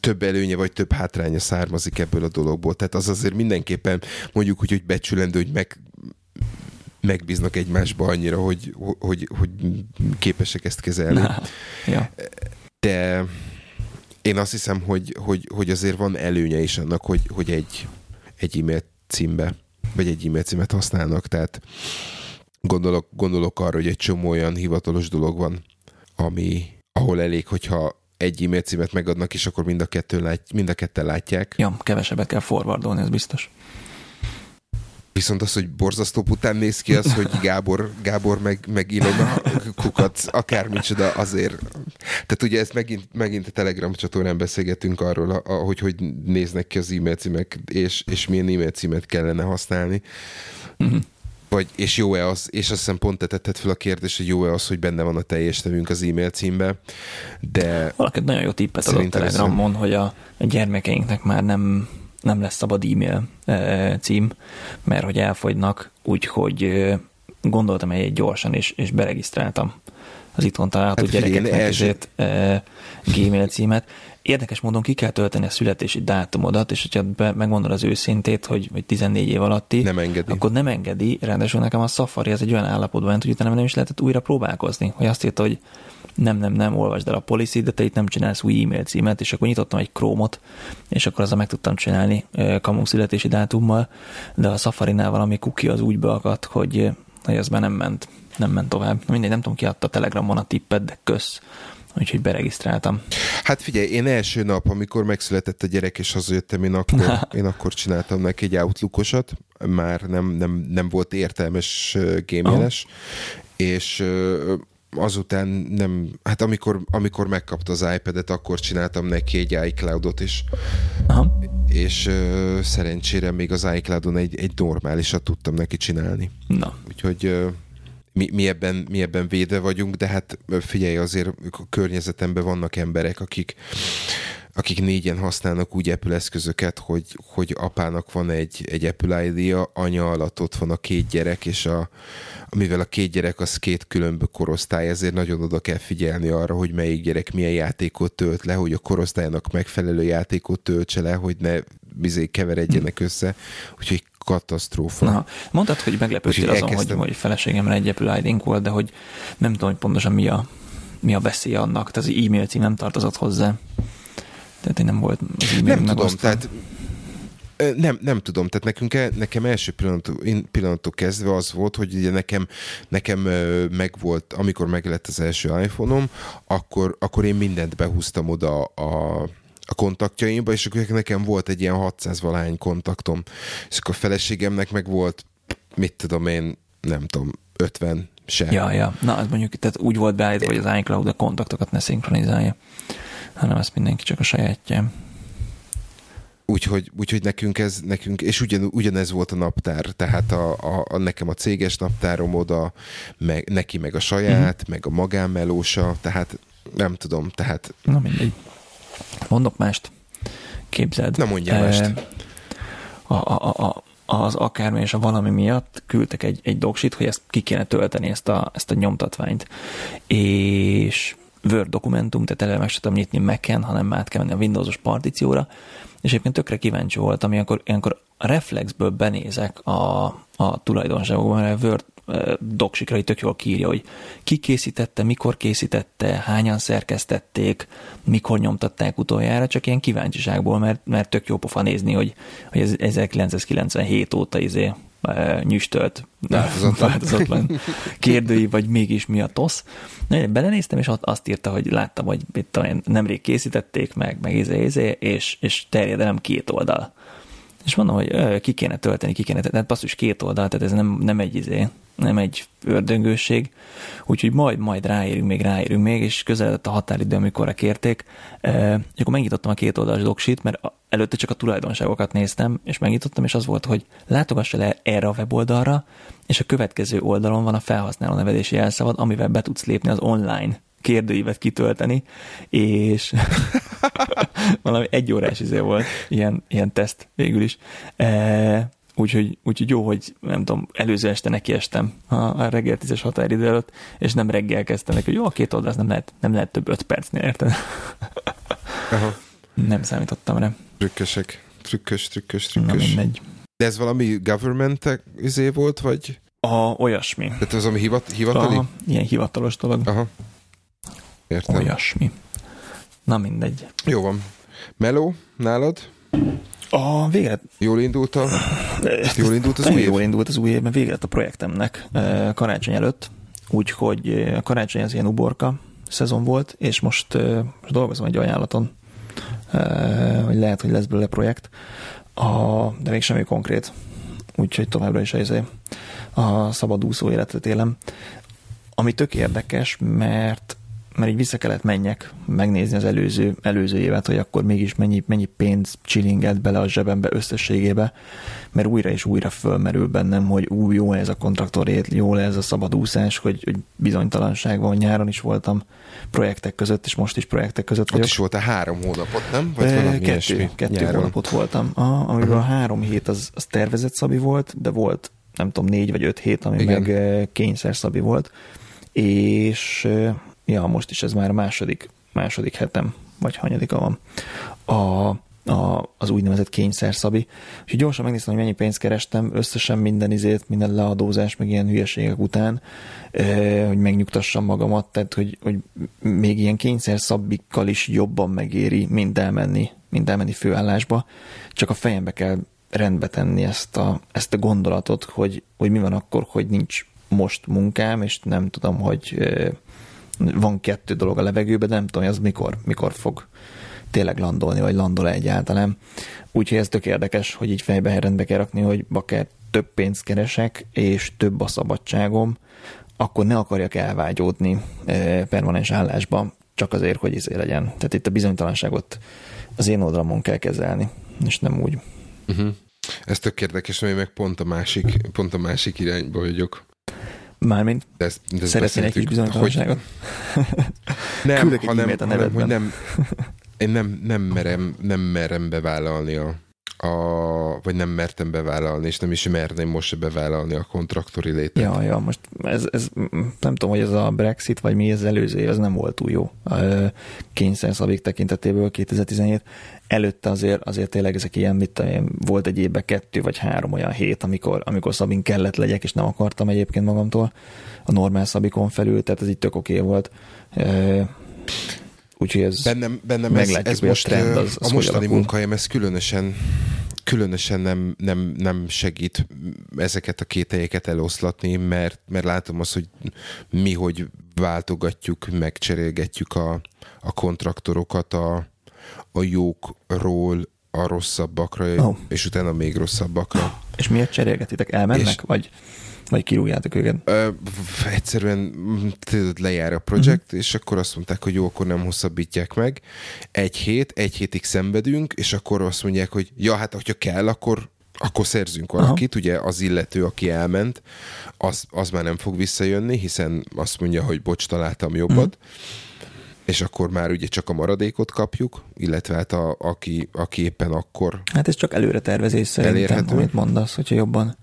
B: több előnye vagy több hátránya származik ebből a dologból. Tehát az azért mindenképpen mondjuk úgy, hogy becsülendő, hogy meg, megbíznak egymásba annyira, hogy, hogy, hogy képesek ezt kezelni. Na,
A: ja.
B: De én azt hiszem, hogy, hogy, hogy azért van előnye is annak, hogy, hogy egy, egy e-mail címbe, vagy egy e-mail címet használnak, tehát gondolok, gondolok arra, hogy egy csomó olyan hivatalos dolog van, ami, ahol elég, hogyha egy e-mail címet megadnak, és akkor mind a, kettő lát, mind a ketten látják.
A: Ja, kevesebbet kell forwardolni, ez biztos.
B: Viszont az, hogy borzasztó után néz ki, az, hogy Gábor, Gábor meg, meg Ilona kukat, akármicsoda azért. Tehát ugye ezt megint, megint a Telegram csatornán beszélgetünk arról, a, hogy hogy néznek ki az e-mail címek, és, és milyen e-mail címet kellene használni. Uh-huh. Vagy, és jó-e az, és azt hiszem pont te tetted fel a kérdést, hogy jó-e az, hogy benne van a teljes nevünk az e-mail címbe, de...
A: Valaki nagyon jó tippet adott Telegramon, hogy a, a gyermekeinknek már nem nem lesz szabad e-mail e, cím, mert hogy elfogynak, úgyhogy e, gondoltam egy gyorsan, és, és beregisztráltam az itthon található hát gyerekeknek első... ezért e, Gmail címet. Érdekes módon ki kell tölteni a születési dátumodat, és hogyha be, megmondod az őszintét, hogy, hogy 14 év alatti,
B: nem engedi.
A: akkor nem engedi. Ráadásul nekem a Safari az egy olyan állapotban ment, hogy utána nem is lehetett újra próbálkozni, hogy azt írta, hogy nem, nem, nem, olvasd el a policy, de te itt nem csinálsz új e-mail címet, és akkor nyitottam egy Chrome-ot, és akkor azzal meg tudtam csinálni kamu születési dátummal, de a Safari-nál valami cookie az úgy beakadt, hogy, hogy az már nem ment, nem ment tovább. Mindegy, nem tudom, ki adta a Telegramon a tippet, de kösz úgyhogy beregisztráltam.
B: Hát figyelj, én első nap, amikor megszületett a gyerek, és hazajöttem, én akkor, én akkor csináltam neki egy outlookosat, már nem, nem, nem volt értelmes gmail-es, és azután nem, hát amikor, amikor megkapta az iPad-et, akkor csináltam neki egy iCloud-ot is. Aha. És uh, szerencsére még az iCloud-on egy, egy normálisat tudtam neki csinálni.
A: Na.
B: Úgyhogy uh, mi, mi, ebben, mi ebben védve vagyunk, de hát figyelj, azért a környezetemben vannak emberek, akik akik négyen használnak úgy Apple eszközöket, hogy, hogy apának van egy, egy Apple ID-ja, anya alatt ott van a két gyerek, és a, mivel a két gyerek az két különböző korosztály, ezért nagyon oda kell figyelni arra, hogy melyik gyerek milyen játékot tölt le, hogy a korosztálynak megfelelő játékot töltse le, hogy ne bizé keveredjenek össze, úgyhogy katasztrófa.
A: Na, mondtad, hogy meglepődtél azon, elkezdtem... hogy, hogy feleségemre egy Apple id volt, de hogy nem tudom, hogy pontosan mi a, mi a veszély annak, tehát az e-mail cím nem tartozott hozzá. Tehát én nem volt
B: az e-mail Nem tudom, tehát nem, nem tudom, tehát nekünk, e, nekem első pillanattól, pillanattól kezdve az volt, hogy ugye nekem, nekem megvolt, amikor meglett az első iPhone-om, akkor, akkor én mindent behúztam oda a, a kontaktjaimba, és akkor nekem volt egy ilyen 600 valahány kontaktom, és akkor a feleségemnek meg volt, mit tudom én, nem tudom, 50 se.
A: Ja, ja. Na, az mondjuk, tehát úgy volt beállítva, hogy az iCloud a kontaktokat ne szinkronizálja, hanem ezt mindenki csak a sajátja.
B: Úgyhogy, úgyhogy nekünk ez, nekünk, és ugyan, ugyanez volt a naptár, tehát a, a, a nekem a céges naptárom oda, meg, neki meg a saját, uh-huh. meg a magánmelósa, tehát nem tudom, tehát...
A: Na mindegy. Mondok mást. Képzeld.
B: Na mondjál mást.
A: A, a, a, az akármi és a valami miatt küldtek egy, egy doksit, hogy ezt ki kéne tölteni, ezt a, ezt a nyomtatványt. És Word dokumentum, tehát eleve meg sem tudom nyitni Mac-en, hanem át kell menni a Windows-os partícióra, és egyébként tökre kíváncsi voltam, ilyenkor, ilyenkor reflexből benézek a, a tulajdonságokba, mert a Word doksikra tök jól kírja, hogy ki készítette, mikor készítette, hányan szerkesztették, mikor nyomtatták utoljára, csak ilyen kíváncsiságból, mert, mert tök jó pofa nézni, hogy, hogy ez 1997 óta izé nyüstölt, változatlan, változatlan kérdői, vagy mégis mi a tosz. Belenéztem, és azt írta, hogy láttam, hogy mit nemrég készítették meg, meg izé, izé, és, és terjedelem két oldal. És mondom, hogy ki kéne tölteni, ki kéne tölteni, basszus két oldal, tehát ez nem, nem egy izé, nem egy ördöngőség, úgyhogy majd, majd ráérünk még, ráérünk még, és közeledett a határidő, amikor kérték, és akkor megnyitottam a két oldalas doksit, mert előtte csak a tulajdonságokat néztem, és megnyitottam, és az volt, hogy látogassa le erre a weboldalra, és a következő oldalon van a felhasználó nevedési elszavad, amivel be tudsz lépni az online kérdőívet kitölteni, és valami egy órás izé volt, ilyen, ilyen teszt végül is. E, úgyhogy, úgyhogy jó, hogy nem tudom, előző este nekiestem a, a reggel tízes határidő előtt, és nem reggel kezdtem neki, hogy jó, a két oldal, nem lehet, nem lehet több öt percnél, érted? Aha. Nem számítottam rá.
B: Trükkösek. Trükkös, trükkös, trükkös.
A: Na mindegy.
B: De ez valami government izé volt, vagy?
A: A, olyasmi.
B: Tehát ez ami hivat, hivatali?
A: Aha, ilyen hivatalos dolog.
B: Aha. Értem.
A: Olyasmi. Na mindegy.
B: Jó van. Meló, nálad?
A: A végre...
B: Jól indult a... Jól indult az új év?
A: Jól indult az új mert vége lett a projektemnek karácsony előtt, úgyhogy a karácsony az ilyen uborka szezon volt, és most, most dolgozom egy ajánlaton, hogy lehet, hogy lesz belőle projekt, a, de még semmi konkrét, úgyhogy továbbra is ez a szabadúszó életet élem. Ami tök érdekes, mert mert így vissza kellett menjek, megnézni az előző, előző évet, hogy akkor mégis mennyi, mennyi pénz csilingelt bele a zsebembe összességébe, mert újra és újra fölmerül bennem, hogy új, jó ez a kontraktorét, jó ez a szabadúszás, hogy, hogy bizonytalanság van, nyáron is voltam projektek között, és most is projektek között
B: vagyok. Ott is volt a három hónapot, nem? Vagy
A: e, kettő, ilyesmi, kettő hónapot voltam, a, amiből uh-huh. három hét az, az tervezett szabi volt, de volt nem tudom, négy vagy öt hét, ami Igen. meg kényszer szabi volt, és ja, most is ez már a második, második hetem, vagy hanyadika van, a, a, az úgynevezett kényszerszabi. Úgyhogy gyorsan megnéztem, hogy mennyi pénzt kerestem, összesen minden izét, minden leadózás, meg ilyen hülyeségek után, eh, hogy megnyugtassam magamat, tehát hogy, hogy még ilyen kényszerszabbikkal is jobban megéri, mint elmenni, mint elmenni főállásba, csak a fejembe kell rendbe tenni ezt a, ezt a gondolatot, hogy, hogy mi van akkor, hogy nincs most munkám, és nem tudom, hogy eh, van kettő dolog a levegőben, de nem tudom, hogy az mikor, mikor fog tényleg landolni, vagy landol egyáltalán. Úgyhogy ez tök érdekes, hogy így fejbe rendbe kell rakni, hogy bakár több pénzt keresek, és több a szabadságom, akkor ne akarjak elvágyódni e, permanens állásba, csak azért, hogy izé legyen. Tehát itt a bizonytalanságot az én oldalamon kell kezelni, és nem úgy.
B: Uh-huh. Ez tök érdekes, mert meg pont a másik, pont a másik irányba vagyok.
A: Mármint de ezt, de ezt szeretnél egy kis bizonytalanságot?
B: nem, hanem, hanem, a hanem, hogy nem, én nem, nem, merem, nem merem bevállalni a, a, vagy nem mertem bevállalni, és nem is merném most bevállalni a kontraktori létet.
A: Ja, ja, most ez, ez, nem tudom, hogy ez a Brexit, vagy mi ez előző, ez nem volt túl jó. Kényszerszabik tekintetéből 2017 előtte azért, azért tényleg ezek ilyen, mit tudom, volt egy évben kettő vagy három olyan hét, amikor, amikor szabin kellett legyek, és nem akartam egyébként magamtól a normál szabikon felül, tehát ez így tök oké okay volt. Úgyhogy ez
B: bennem, bennem ez, ez most a, trend az, az a mostani munkahelyem, ez különösen különösen nem, nem, nem segít ezeket a kételyeket eloszlatni, mert, mert látom azt, hogy mi hogy váltogatjuk, megcserélgetjük a, a kontraktorokat a, a jókról a rosszabbakra, oh. és utána még rosszabbakra.
A: És miért cserélgetitek? Elmennek? És, vagy, vagy kirúgjátok őket? Ö,
B: egyszerűen tudod, lejár a projekt, uh-huh. és akkor azt mondták, hogy jó, akkor nem hosszabbítják meg. Egy hét, egy hétig szenvedünk, és akkor azt mondják, hogy ja, hát hogyha kell, akkor akkor szerzünk valakit, Aha. ugye az illető, aki elment, az, az már nem fog visszajönni, hiszen azt mondja, hogy bocs, találtam jobbat. Uh-huh és akkor már ugye csak a maradékot kapjuk, illetve hát a, aki, aki éppen akkor
A: Hát ez csak előre tervezés szerintem,
B: Elérhető.
A: amit mondasz, hogyha jobban,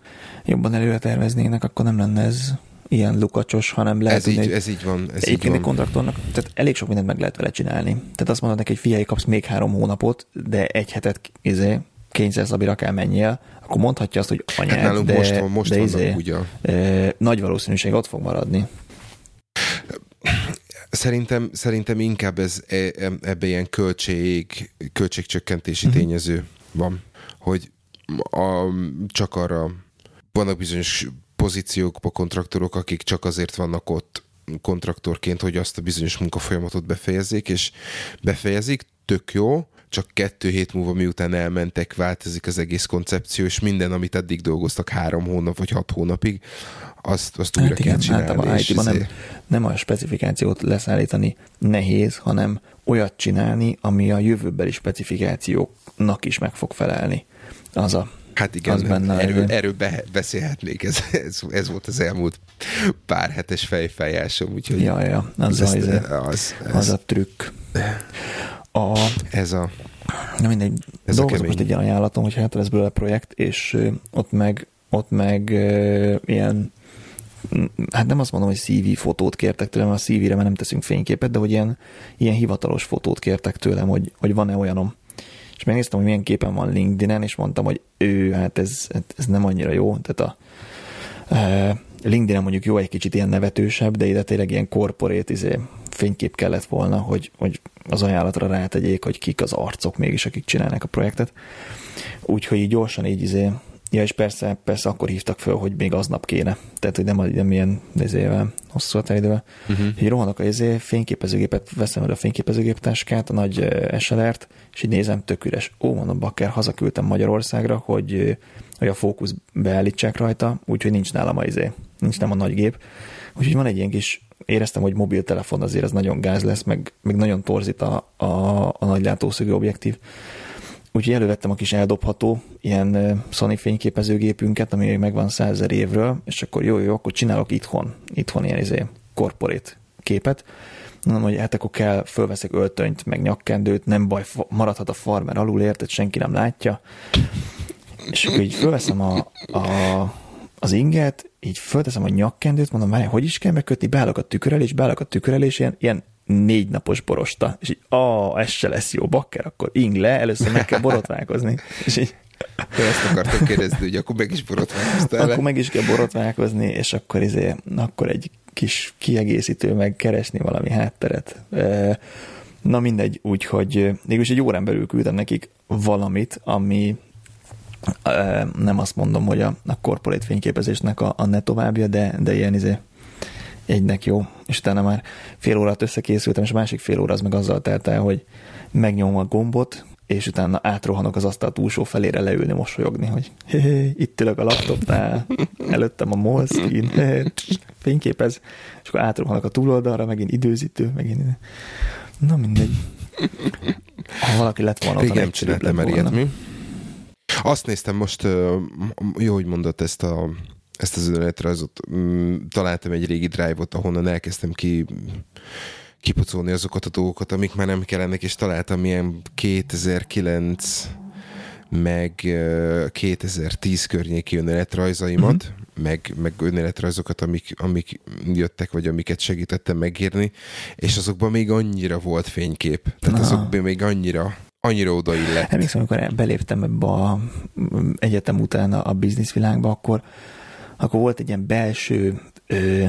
A: jobban előre terveznének, akkor nem lenne ez ilyen lukacsos, hanem lehet
B: ez
A: tudni,
B: így, ez így van. Ez így
A: Egyébként egy
B: van.
A: kontraktornak, tehát elég sok mindent meg lehet vele csinálni. Tehát azt mondod neki, hogy figyelj, kapsz még három hónapot, de egy hetet izé, kényszerszabira kell menjél, akkor mondhatja azt, hogy anyád,
B: Hát nálunk
A: de,
B: most, van, most
A: de izé,
B: ugye.
A: e, nagy valószínűség ott fog maradni.
B: Szerintem, szerintem inkább ez e- e- ebbe ilyen költség, költségcsökkentési
A: Mhm.
B: uh-huh. tényező van, hogy a, csak arra vannak bizonyos pozíciókban kontraktorok, akik csak azért vannak ott kontraktorként, hogy azt a bizonyos munkafolyamatot befejezzék, és befejezik, tök jó, csak kettő hét múlva, miután elmentek, változik az egész koncepció, és minden, amit eddig dolgoztak három hónap vagy hat hónapig, azt, azt újra
A: Hát
B: kell
A: igen,
B: csinálni.
A: általában
B: és
A: nem, nem a specifikációt leszállítani nehéz, hanem olyat csinálni, ami a jövőbeli specifikációknak is meg fog felelni. Az a
B: Hát igen,
A: az benne legyen.
B: erről be, beszélhetnék, ez, ez, ez volt az elmúlt pár hetes fejfájásom, úgyhogy
A: Ja, ja, az, az,
B: az,
A: az, az a trükk. A,
B: ez a...
A: na mindegy,
B: Ez kemény.
A: most egy ajánlatom, hogy hát lesz belőle projekt, és ott meg, ott meg ilyen hát nem azt mondom, hogy CV fotót kértek tőlem, a CV-re már nem teszünk fényképet, de hogy ilyen, ilyen hivatalos fotót kértek tőlem, hogy, hogy van-e olyanom. És megnéztem, hogy milyen képen van LinkedIn-en, és mondtam, hogy ő, hát ez, hát ez nem annyira jó. Tehát a, Uh, LinkedIn mondjuk jó egy kicsit ilyen nevetősebb, de ide tényleg ilyen korporét izé, fénykép kellett volna, hogy, hogy az ajánlatra rátegyék, hogy kik az arcok mégis, akik csinálnak a projektet. Úgyhogy így gyorsan így izé, ja és persze, persze akkor hívtak föl, hogy még aznap kéne. Tehát, hogy nem, nem ilyen izével, hosszú határidővel. Uh-huh. Így rohanok a izé, fényképezőgépet, veszem el a fényképezőgép táskát, a nagy eh, SLR-t, és így nézem, tök üres. Ó, mondom, bakker, hazaküldtem Magyarországra, hogy, eh, hogy a fókusz beállítsák rajta, úgyhogy nincs nálam a izé, nincs nem a nagy gép. Úgyhogy van egy ilyen kis, éreztem, hogy mobiltelefon azért az nagyon gáz lesz, meg, meg nagyon torzít a, a, a nagy látószögű objektív. Úgyhogy elővettem a kis eldobható ilyen Sony fényképezőgépünket, ami még megvan százer évről, és akkor jó, jó, akkor csinálok itthon, itthon ilyen izé, corporate képet. Mondom, hogy hát akkor kell, fölveszek öltönyt, meg nyakkendőt, nem baj, maradhat a farmer alul, érted, senki nem látja. És akkor így fölveszem a, a, az inget, így fölteszem a nyakkendőt, mondom, várj, hogy is kell megkötni, beállok a tükör elé, és beállok a tükör elé, és ilyen, ilyen négy napos borosta. És így, ah, ez se lesz jó, bakker, akkor ing le, először meg kell borotválkozni. És így,
B: De ezt akartam kérdezni, hogy akkor meg is borotválkoztál le.
A: akkor meg is kell borotválkozni, és akkor, izé, akkor egy kis kiegészítő, meg keresni valami hátteret. Na mindegy, úgyhogy mégis egy órán belül küldtem nekik valamit, ami nem azt mondom, hogy a, a corporate fényképezésnek a, a ne továbbja, de, de ilyen izé egynek jó. És utána már fél órát összekészültem, és a másik fél óra az meg azzal telt el, hogy megnyomom a gombot, és utána átrohanok az asztal túlsó felére leülni, mosolyogni, hogy hé, hé, itt ülök a laptopnál, előttem a hé, fényképez, és akkor átrohanok a túloldalra, megint időzítő, megint... Na mindegy. Ha valaki lett volna,
B: Régen nem csináltam már ilyet, mi? Azt néztem most, jó, hogy mondott ezt a ezt az önéletrajzot. Mm, Találtam egy régi drive-ot, ahonnan elkezdtem ki kipucolni azokat a dolgokat, amik már nem kellenek, és találtam ilyen 2009 meg ö, 2010 környéki önéletrajzaimat, uh-huh. meg, meg önéletrajzokat, amik, amik jöttek, vagy amiket segítettem megírni, és azokban még annyira volt fénykép. Tehát
A: Aha.
B: azokban még annyira annyira odaillett.
A: Emlékszem, amikor beléptem ebbe a egyetem után a bizniszvilágba, akkor, akkor volt egy ilyen belső ö,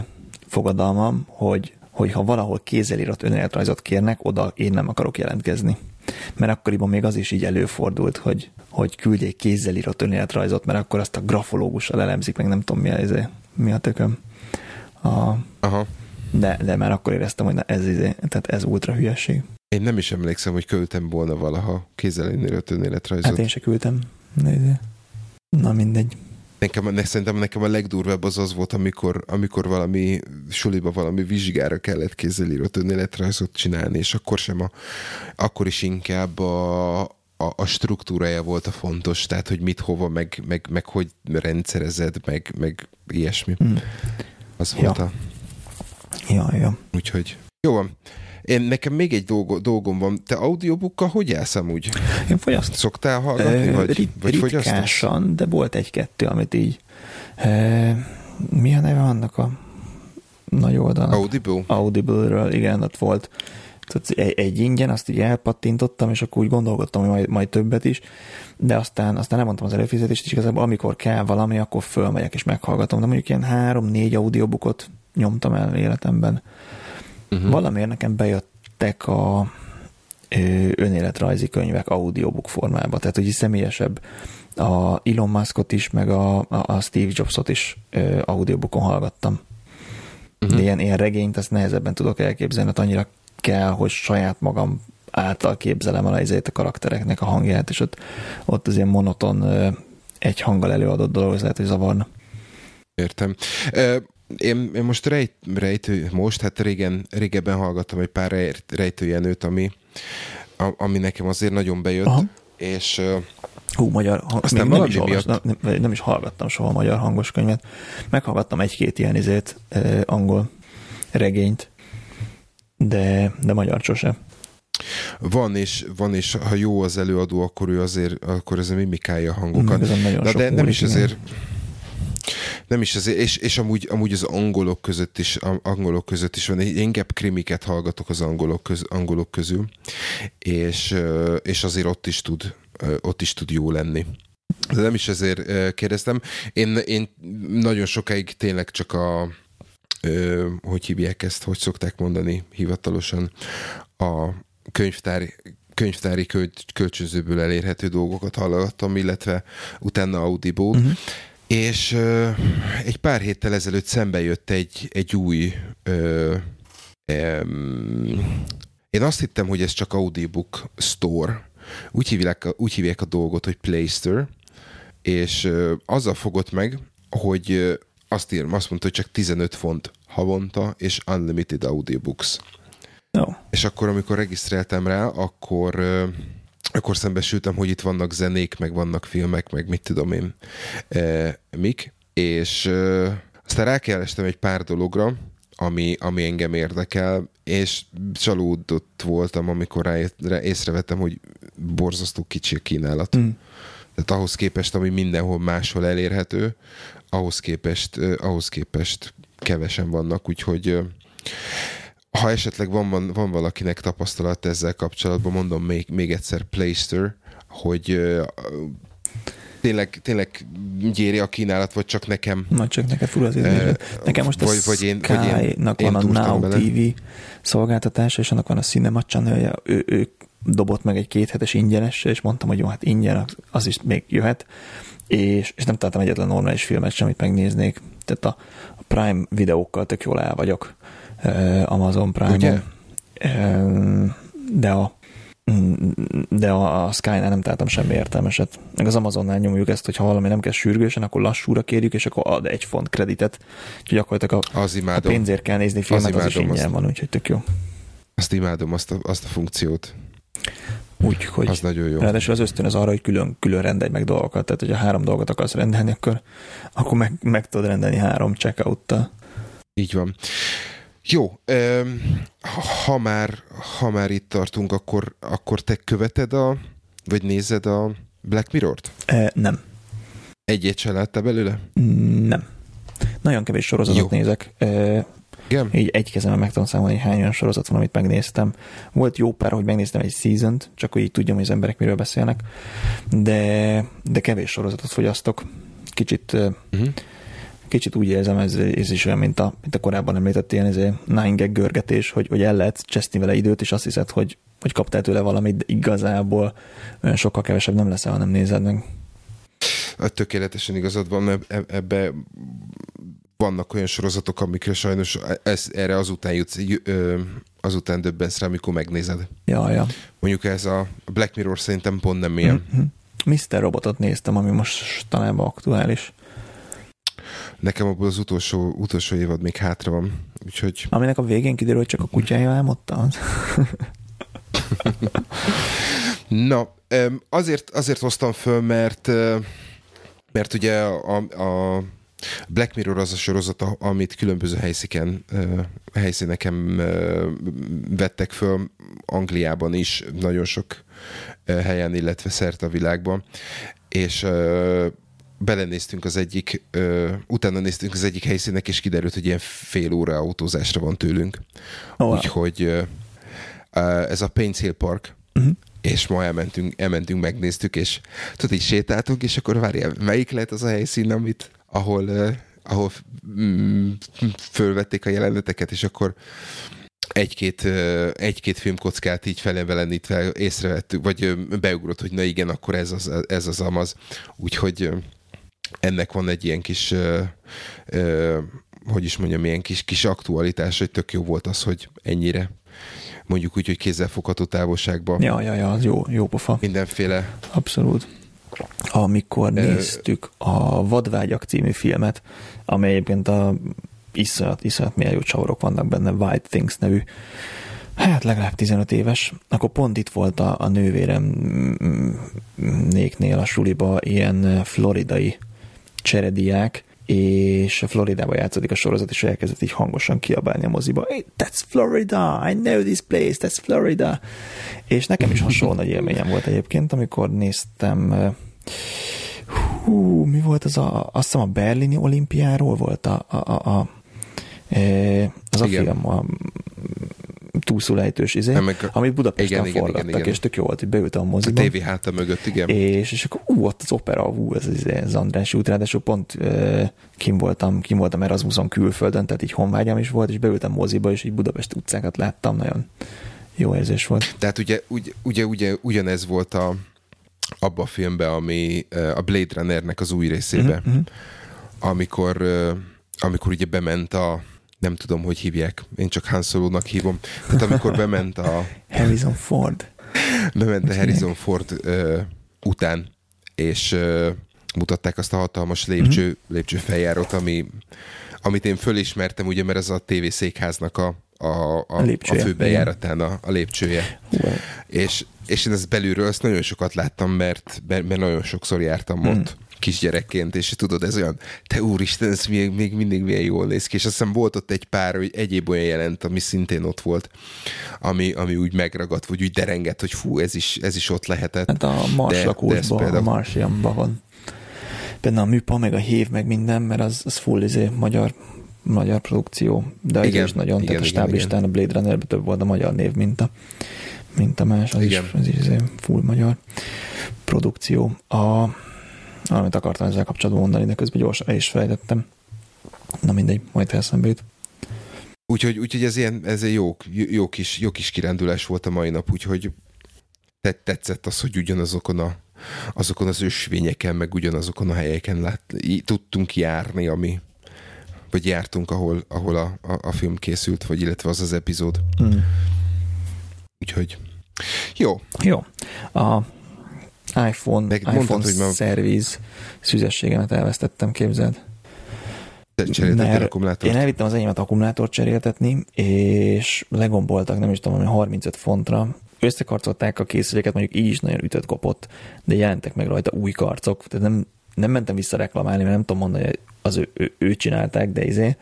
A: fogadalmam, hogy, hogy ha valahol kézzelírt önéletrajzot kérnek, oda én nem akarok jelentkezni. Mert akkoriban még az is így előfordult, hogy, hogy küldj egy kézzel írott önéletrajzot, mert akkor azt a grafológussal elemzik, meg nem tudom mi a, izé- mi a tököm. A,
B: Aha.
A: de, de már akkor éreztem, hogy na ez, izé, tehát ez ultra hülyeség.
B: Én nem is emlékszem, hogy küldtem volna valaha kézzel önéletrajzot.
A: Hát én se küldtem. De, izé. Na mindegy.
B: Nekem, ne, szerintem nekem a legdurvább az az volt, amikor, amikor valami suliba valami vizsgára kellett kézzel írott önéletrajzot csinálni, és akkor sem a, akkor is inkább a, a, a struktúrája volt a fontos, tehát hogy mit, hova, meg, meg, meg hogy rendszerezed, meg, meg ilyesmi.
A: Hm.
B: Az
A: Ja.
B: volt a...
A: Ja, ja.
B: Úgyhogy jó van. Én, nekem még egy dolgo, dolgom van. Te audiobookkal hogy állsz amúgy?
A: Én fogyasztom.
B: Szoktál hallgatni,
A: Ö,
B: vagy,
A: rit,
B: vagy fogyasztasz?
A: ritkásan, de volt egy-kettő, amit így... Ö, mi a neve annak a nagy oldalnak?
B: Audible?
A: Audible-ről, igen, ott volt tehát egy, egy ingyen, azt így elpattintottam, és akkor úgy gondolkodtam, hogy majd, majd többet is, de aztán, aztán elmondtam az előfizetést, és igazából amikor kell valami, akkor fölmegyek és meghallgatom, de mondjuk ilyen három-négy audiobookot nyomtam el életemben. Uh-huh. Valamiért nekem bejöttek a önéletrajzi könyvek audiobook formába, tehát hogy személyesebb a Elon Muskot is, meg a, a, Steve Jobsot is audiobookon hallgattam. Uh-huh. De ilyen, ilyen regényt azt nehezebben tudok elképzelni, mert annyira kell, hogy saját magam által képzelem el a karaktereknek a hangját, és ott, ott az ilyen monoton egy hanggal előadott dolog, az lehet, hogy zavarna.
B: Értem. Én, én most rejt, rejtő, most, hát régen, régebben hallgattam egy pár rejtőjenőt, ami, ami nekem azért nagyon bejött, Aha. és
A: Hú, magyar,
B: Aztán
A: nem, is
B: miatt...
A: nem, nem is hallgattam soha magyar hangos könyvet. Meghallgattam egy-két ilyen izét, eh, angol regényt, de, de magyar sose.
B: Van és, van, és ha jó az előadó, akkor ő azért, akkor ez mimikálja a hangokat.
A: De,
B: de nem is azért, nem is azért, és, és amúgy, amúgy az angolok között is, angolok között is van, én inkább krimiket hallgatok az angolok, köz, angolok közül, és, és azért ott is tud, ott is tud jó lenni. De nem is ezért kérdeztem. Én, én nagyon sokáig tényleg csak a, hogy hívják ezt, hogy szokták mondani hivatalosan, a könyvtári, könyvtári kölcsönzőből elérhető dolgokat hallgattam, illetve utána Audible, uh-huh. És ö, egy pár héttel ezelőtt szembe jött egy, egy új ö, ö, én azt hittem, hogy ez csak Audiobook Store, úgy hívják, úgy hívják a dolgot, hogy Play Store, és ö, azzal fogott meg, hogy azt írom, azt mondta, hogy csak 15 font havonta, és unlimited audiobooks.
A: No.
B: És akkor, amikor regisztráltam rá, akkor akkor szembesültem, hogy itt vannak zenék, meg vannak filmek, meg mit tudom én, e, mik, és e, aztán rákerestem egy pár dologra, ami, ami engem érdekel, és csalódott voltam, amikor rá, rá észrevettem, hogy borzasztó kicsi a kínálat. Mm. Tehát ahhoz képest, ami mindenhol máshol elérhető, ahhoz képest, ahhoz képest kevesen vannak, úgyhogy ha esetleg van, van, van valakinek tapasztalat ezzel kapcsolatban, mondom még, még egyszer Playster, hogy tényleg, tényleg gyéri a kínálat, vagy csak nekem?
A: Nagy csak neked fura az uh, Nekem most vagy, a vagy én, vagy én, van a Now bele. TV szolgáltatása, és annak van a Cinema channel ő, ő dobott meg egy kéthetes ingyenes, és mondtam, hogy jó, hát ingyen, az is még jöhet, és, és nem találtam egyetlen normális filmet sem, amit megnéznék. Tehát a, a Prime videókkal tök jól el vagyok, Amazon Prime-on. De a de a, Sky-nál nem találtam semmi értelmeset. Meg az Amazonnál nyomjuk ezt, hogy ha valami nem kell sürgősen, akkor lassúra kérjük, és akkor ad egy font kreditet. Úgyhogy gyakorlatilag a,
B: az
A: a pénzért kell nézni filmet, az, az is ingyen van, úgyhogy tök jó.
B: Azt imádom, azt a, azt a funkciót.
A: Úgyhogy
B: az nagyon jó.
A: Ráadásul az ösztön az arra, hogy külön, külön rendelj meg dolgokat. Tehát, hogyha három dolgot akarsz rendelni, akkor, akkor meg, meg tudod rendelni három checkout-tal.
B: Így van. Jó, ha már, ha már itt tartunk, akkor, akkor te követed a, vagy nézed a Black Mirror-t?
A: E, nem.
B: Egyet se láttál belőle?
A: Nem. Nagyon kevés sorozatot Jó. nézek. E, igen? Így egy kezemben meg tudom számolni, hogy hány olyan sorozat van, amit megnéztem. Volt jó pár, hogy megnéztem egy season csak hogy így tudjam, hogy az emberek miről beszélnek, de, de kevés sorozatot fogyasztok. Kicsit uh-huh kicsit úgy érzem, ez, ez is olyan, mint a, mint a korábban említett ilyen ez nine görgetés, hogy, hogy el lehet cseszni vele időt, és azt hiszed, hogy, hogy kaptál tőle valamit, de igazából olyan sokkal kevesebb nem lesz, ha nem nézed meg.
B: Tökéletesen igazad van, e, ebbe vannak olyan sorozatok, amikre sajnos ez, erre azután jutsz, azután döbbensz rá, amikor megnézed.
A: Ja, ja.
B: Mondjuk ez a Black Mirror szerintem pont nem ilyen. Mm-hmm.
A: Mr. Robotot néztem, ami most talán aktuális.
B: Nekem abból az utolsó, utolsó évad még hátra van, úgyhogy...
A: Aminek a végén kiderül, hogy csak a kutyája álmodta?
B: Na, azért, azért hoztam föl, mert mert ugye a, a Black Mirror az a sorozat, amit különböző helyszíken, helyszíneken vettek föl, Angliában is, nagyon sok helyen, illetve szerte a világban, és belenéztünk az egyik, utána néztünk az egyik helyszínek, és kiderült, hogy ilyen fél óra autózásra van tőlünk. Oh, wow. Úgyhogy ez a Pains Hill Park, uh-huh és ma elmentünk, elmentünk, megnéztük, és tudod, így sétáltunk, és akkor várjál, melyik lehet az a helyszín, amit, ahol, uh, ahol mm, fölvették a jeleneteket, és akkor egy-két, egy-két filmkockát így felevelenítve észrevettük, vagy beugrott, hogy na igen, akkor ez az, ez az amaz. Úgyhogy ennek van egy ilyen kis uh, uh, hogy is mondjam, ilyen kis, kis aktualitás, hogy tök jó volt az, hogy ennyire mondjuk úgy, hogy kézzelfogható távolságban.
A: Ja, ja, ja, jó, jó pofa.
B: Mindenféle.
A: Abszolút. Amikor néztük a Vadvágyak című filmet, amely egyébként a iszonyat, iszonyat milyen jó csavarok vannak benne, White Things nevű, hát legalább 15 éves, akkor pont itt volt a, a nővérem néknél a suliba ilyen floridai cserediák, és Floridában játszódik a sorozat, és elkezdett így hangosan kiabálni a moziba, hey, that's Florida, I know this place, that's Florida. És nekem is hasonló nagy élményem volt egyébként, amikor néztem hú, mi volt az a, azt hiszem a berlini olimpiáról volt a, a, a, a az a Igen. film, a túlszulejtős izé, meg, amit Budapesten igen, forgattak, igen, igen, és tök jó volt, hogy beültem a moziba.
B: A tévé háta mögött, igen.
A: És, és akkor ú, ott az opera, ú, ez az, az András út, ráadásul pont uh, kim voltam, kim voltam Erasmuson külföldön, tehát így honvágyam is volt, és beültem moziba, és így Budapest utcákat láttam, nagyon jó érzés volt.
B: Tehát ugye, ugye, ugye, ugye ugyanez volt a, abba a filmben, ami a Blade Runnernek az új részébe, uh-huh, amikor, amikor ugye bement a nem tudom, hogy hívják, én csak Han Solo-nak hívom. Tehát amikor bement a...
A: Harrison Ford.
B: Bement a Harrison Ford uh, után, és uh, mutatták azt a hatalmas lépcső, uh-huh. lépcsőfeljárót, ami, amit én fölismertem, ugye, mert ez a TV székháznak a, a, a, a, a főbejáratán a, a lépcsője. Uh-huh. És, és én ezt belülről azt nagyon sokat láttam, mert, mert nagyon sokszor jártam uh-huh. ott kisgyerekként, és tudod, ez olyan, te úristen, ez még, még mindig milyen jól néz ki, és azt hiszem volt ott egy pár, hogy egyéb olyan jelent, ami szintén ott volt, ami, ami úgy megragadt, vagy úgy derengett, hogy fú, ez is, ez is ott lehetett. Hát
A: a Marslakósban, például... a Marsianban van. Benne a műpa, meg a hív, meg minden, mert az, az full izé, magyar magyar produkció, de igen, is nagyon, igen, tehát a stáblistán a Blade runner több volt a magyar név, mint a, mint a más, az igen. is, az is izé full magyar produkció. A, amit akartam ezzel kapcsolatban mondani, de közben gyorsan el is felejtettem. Na mindegy, majd eszembe jut.
B: Úgyhogy, úgyhogy ez, ilyen, ez egy jó, jó, kis, jó kis kirendülés volt a mai nap, úgyhogy tetszett az, hogy ugyanazokon a, azokon az ösvényeken, meg ugyanazokon a helyeken lát, tudtunk járni, ami, vagy jártunk, ahol, ahol a, a, a film készült, vagy illetve az az epizód. Mm. Úgyhogy jó.
A: Jó. A iPhone, Meg iPhone mondtad, hogy ma... szerviz szüzességemet elvesztettem, képzeld.
B: Cseréltettél akkumulátort?
A: Én elvittem az enyémet akkumulátort cseréltetni, és legomboltak, nem is tudom, 35 fontra. Összekarcolták a készüléket, mondjuk így is nagyon ütött kopott, de jelentek meg rajta új karcok, tehát nem, nem mentem vissza reklamálni, mert nem tudom mondani, hogy az ő, ő, ő csinálták, de izé.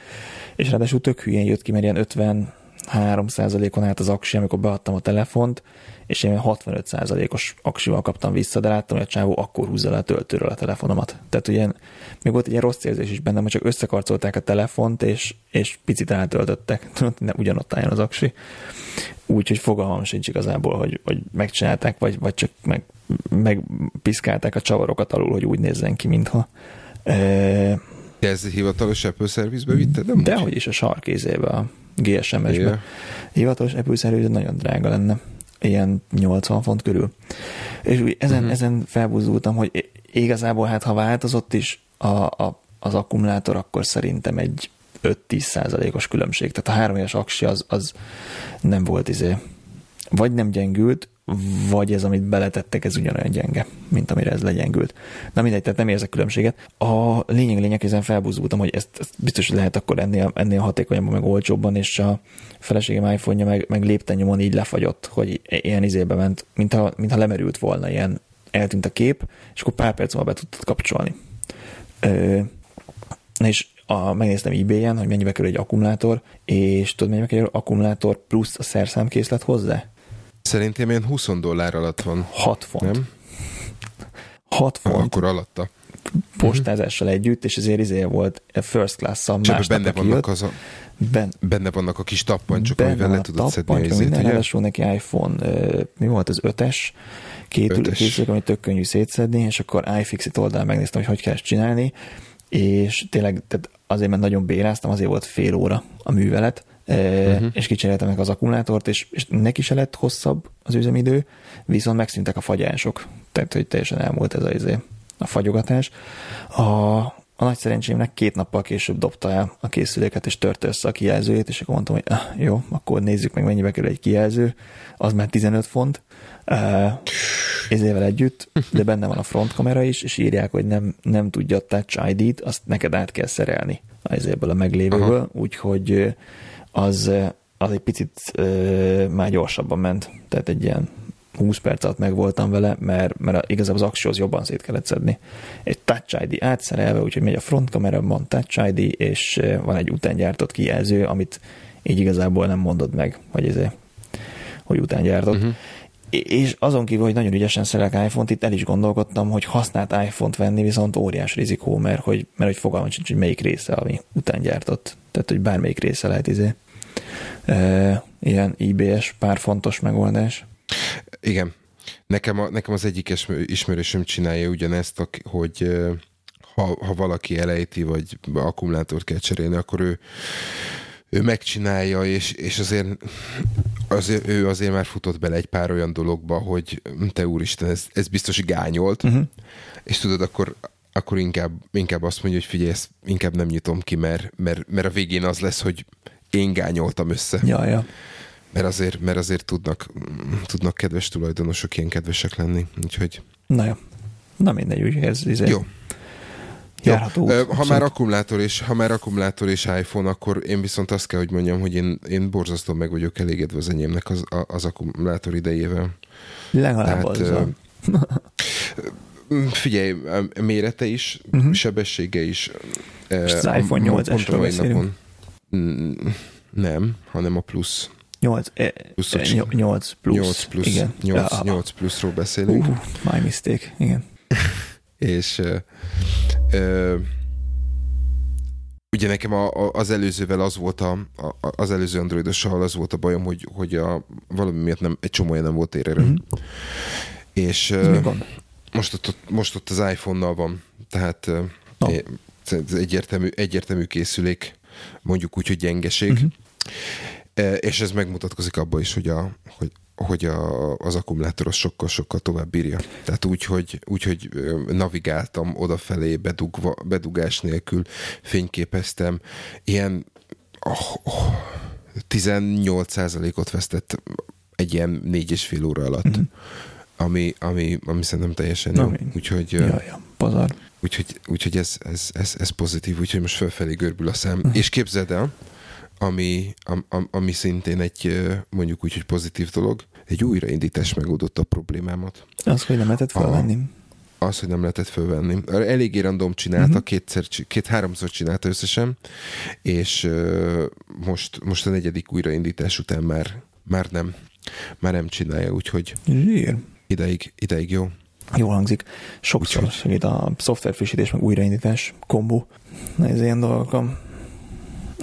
A: És ráadásul tök hülyén jött ki, mert ilyen 50 3%-on állt az aksi, amikor beadtam a telefont, és én 65%-os aksival kaptam vissza, de láttam, hogy a csávó akkor húzza le a töltőről a telefonomat. Tehát ugye még volt egy ilyen rossz érzés is bennem, hogy csak összekarcolták a telefont, és, és picit eltöltöttek. Nem ugyanott álljon az aksi. Úgyhogy fogalmam sincs igazából, hogy, hogy megcsinálták, vagy, vagy csak meg, megpiszkálták a csavarokat alul, hogy úgy nézzen ki, mintha. E...
B: De ez hivatalos Apple szervizbe vitted? Nem
A: Dehogy is a sarkézébe, a GSMS-be. Yeah. Hivatalos Apple szerviz nagyon drága lenne ilyen 80 font körül. És ezen, uh-huh. ezen felbúzultam, hogy igazából hát ha változott is a, a, az akkumulátor, akkor szerintem egy 5-10 százalékos különbség. Tehát a három éves aksi az, az nem volt izé, vagy nem gyengült, vagy ez, amit beletettek, ez ugyanolyan gyenge, mint amire ez legyengült. Na mindegy, tehát nem érzek különbséget. A lényeg lényeg, ezen felbúzultam, hogy ezt, ezt biztos, lehet akkor ennél, ennél hatékonyabban, meg olcsóbban, és a feleségem iPhone-ja meg, meg lépten így lefagyott, hogy ilyen izébe ment, mintha, mintha lemerült volna, ilyen eltűnt a kép, és akkor pár perc múlva be tudtad kapcsolni. Ö, és a, megnéztem ebay-en, hogy mennyibe kerül egy akkumulátor, és tudod, mennyibe kerül akkumulátor plusz a szerszámkészlet hozzá?
B: Szerintem ilyen 20 dollár alatt van.
A: 6 font.
B: Nem?
A: 6 font.
B: Akkor alatta.
A: Postázással együtt, és ezért izé volt first class-szal
B: Csak
A: másnap,
B: benne vannak,
A: jött,
B: az a,
A: ben,
B: benne vannak a kis tappancsok,
A: benne
B: amivel le tudod szedni a izét,
A: minden,
B: ugye?
A: ráadásul neki iPhone, mi volt az 5-es, két
B: Ötös.
A: Ötös. készülék, amit tök könnyű szétszedni, és akkor iFixit oldalán megnéztem, hogy hogy kell ezt csinálni, és tényleg tehát azért, mert nagyon béráztam, azért volt fél óra a művelet, uh-huh. és kicseréltem meg az akkumulátort, és, és neki se lett hosszabb az üzemidő, viszont megszűntek a fagyások, tehát hogy teljesen elmúlt ez a, izé, a fagyogatás. A, a nagy szerencsémnek két nappal később dobta el a készüléket, és törte össze a kijelzőjét, és akkor mondtam, hogy ah, jó, akkor nézzük meg, mennyibe kerül egy kijelző, az már 15 font, ezével együtt, de benne van a frontkamera is, és írják, hogy nem, nem tudja a Touch ID-t, azt neked át kell szerelni ezéből a meglévőből, úgyhogy az, ö, az egy picit uh, már gyorsabban ment, tehát egy ilyen 20 perc alatt meg voltam vele, mert, mert igazából az aksihoz jobban szét kellett szedni. Egy Touch ID átszerelve, úgyhogy megy a frontkamera, van Touch ID, és ö, van egy utángyártott kijelző, amit így igazából nem mondod meg, hogy ez hogy utángyártott. Uh-huh. És azon kívül, hogy nagyon ügyesen szerelek iPhone-t, itt el is gondolkodtam, hogy használt iPhone-t venni, viszont óriás rizikó, mert hogy, mert hogy fogalmam sincs, hogy melyik része, ami utángyártott. Tehát, hogy bármelyik része lehet izé. E, ilyen IBS, pár fontos megoldás.
B: Igen. Nekem, a, nekem az egyik ismer- ismerősöm csinálja ugyanezt, hogy ha, ha valaki elejti, vagy akkumulátort kell cserélni, akkor ő, ő megcsinálja, és, és azért, azért, ő azért már futott bele egy pár olyan dologba, hogy te úristen, ez, ez biztos gányolt, uh-huh. és tudod, akkor akkor inkább, inkább azt mondja, hogy figyelj, ezt inkább nem nyitom ki, mert, mert, mert a végén az lesz, hogy én gányoltam össze.
A: Ja, ja.
B: Mert azért, mert azért tudnak, tudnak kedves tulajdonosok ilyen kedvesek lenni. Úgyhogy
A: Na jó. Na mindegy, úgy ez izé,
B: jó.
A: járható.
B: Jó.
A: út,
B: Ha már, akkumulátor és, ha már akkumulátor és iPhone, akkor én viszont azt kell, hogy mondjam, hogy én, én borzasztó meg vagyok elégedve az enyémnek az, az akkumulátor idejével.
A: Legalább
B: tehát,
A: azzal.
B: Figyelj, mérete is, uh-huh. sebessége is.
A: És az iPhone
B: a-
A: 8-esről
B: pont a mai
A: beszélünk?
B: napon. Mm, Nem, hanem a plusz.
A: 8, eh,
B: Pluszos.
A: eh, nyol- 8 plusz.
B: 8 plusz,
A: Igen.
B: 8,
A: Ah,
B: 8 pluszról beszélünk.
A: Uh, my mistake. Igen.
B: és ö, ö, ugye nekem a, a, az előzővel az volt a, a, az előző androidossal az volt a bajom, hogy, hogy a, valami miatt nem, egy csomó nem volt érerőm.
A: Mhm.
B: És ö, most ott, most ott az iPhone-nal van, tehát
A: No.
B: ez egyértelmű, egyértelmű készülék, mondjuk úgy, hogy gyengeség. E, És ez megmutatkozik abban is, hogy, a, hogy, hogy a, az akkumulátor az sokkal-sokkal tovább bírja. Tehát úgy, hogy, úgy, hogy navigáltam odafelé bedugva, bedugás nélkül, fényképeztem, ilyen oh, oh, 18%-ot vesztett egy ilyen négy és fél óra alatt.
A: Mhm.
B: Ami, ami, ami szerintem teljesen jó. Úgyhogy,
A: Ja, ja, pazar.
B: Úgyhogy, úgyhogy ez, ez, ez, ez pozitív, úgyhogy most felfelé görbül a szám. És képzeld el, ami, am, am, ami szintén egy mondjuk úgy, hogy pozitív dolog, egy újraindítás megoldotta a problémámat.
A: Az, hogy nem lehetett felvenni.
B: Az, hogy nem lehetett fölvenni. Eléggé random csinálta, uh-huh. kétszer, két-háromszor csinálta összesen, és ö, most, most a negyedik újraindítás után már, már nem már nem csinálja, úgyhogy
A: Zsír.
B: ideig, ideig jó.
A: Jól hangzik. Sokszor
B: Úgyhogy-
A: segít a szoftverfrissítés, meg újraindítás kombó. Na, ez ilyen dolgokon.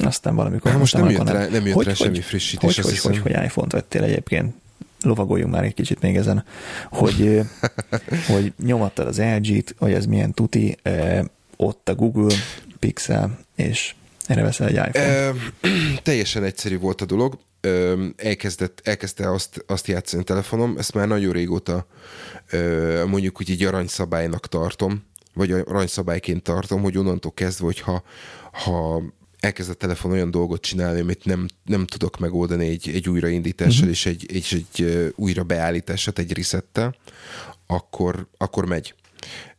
A: Aztán valamikor...
B: Hát most nem jött rá, nem jött
A: hogy,
B: rá
A: hogy,
B: semmi frissítés,
A: Hogy, hogy, hogy,
B: hiszem.
A: hogy iPhone-t vettél egyébként? Lovagoljunk már egy kicsit még ezen, hogy, hogy nyomattad az LG-t, hogy ez milyen tuti, ott a Google Pixel, és erre veszel egy iPhone.
B: Ö, teljesen egyszerű volt a dolog. Ö, elkezdett, elkezdte azt, azt játszani a telefonom, ezt már nagyon régóta ö, mondjuk úgy egy aranyszabálynak tartom, vagy aranyszabályként tartom, hogy onnantól kezdve, hogyha ha elkezd a telefon olyan dolgot csinálni, amit nem, nem tudok megoldani egy, egy újraindítással uh-huh. és egy, egy ö, újra beállítását, egy resettel, akkor, akkor megy.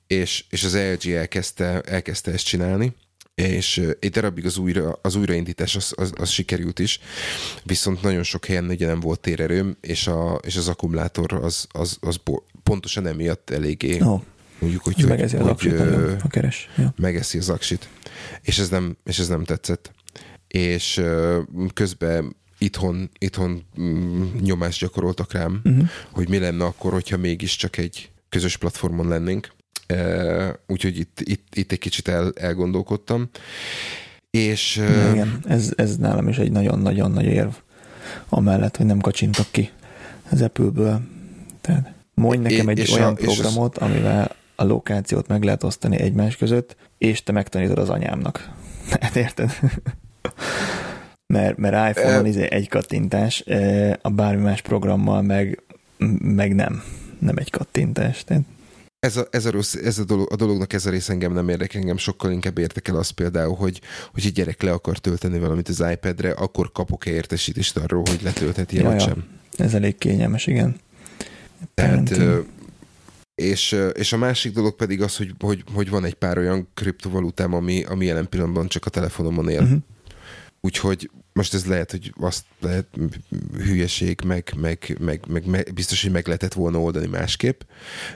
B: És, és az LG elkezdte, elkezdte ezt csinálni, és egy darabig az, újra, az újraindítás az, az, az sikerült is, viszont nagyon sok helyen ugye nem volt térerőm, és, a, és az akkumulátor az, az, az bo- pontosan emiatt eléggé
A: Oh.
B: mondjuk úgy,
A: megeszi
B: hogy,
A: az aksit,
B: hogy,
A: nagyon, ha keres. Ja.
B: megeszi az aksit. És ez nem, és ez nem tetszett. És közben itthon, itthon mm, nyomást gyakoroltak rám,
A: Uh-huh.
B: hogy mi lenne akkor, hogyha mégiscsak egy közös platformon lennénk. Úgyhogy itt, itt, itt egy kicsit el, elgondolkodtam. És
A: Igen, ez, ez nálam is egy nagyon-nagyon nagy érv. Amellett, hogy nem kacsintok ki az Apple-ből. Tehát mondj nekem egy
B: és a-
A: olyan
B: és az-
A: programot, amivel a lokációt meg lehet osztani egymás között, és te megtanítod az anyámnak. Hát érted? mert, mert iPhone-on izé egy kattintás, a bármi más programmal meg, meg nem. Nem egy kattintás. Tehát
B: ez a, ez a, rossz, ez a, dolog, a dolognak ez a rész engem nem érdekel, engem sokkal inkább érdekel az például, hogy, hogy egy gyerek le akar tölteni valamit az iPad-re, akkor kapok-e értesítést arról, hogy letöltheti
A: Ja,
B: vagy sem.
A: ez elég kényelmes, igen.
B: Tehát,
A: Parenting.
B: és, és a másik dolog pedig az, hogy, hogy, hogy van egy pár olyan kriptovalutám, ami, ami jelen pillanatban csak a telefonomon él.
A: Uh-huh.
B: Úgyhogy most ez lehet, hogy azt lehet hülyeség, meg, meg, meg, meg, meg biztos, hogy meg lehetett volna oldani másképp,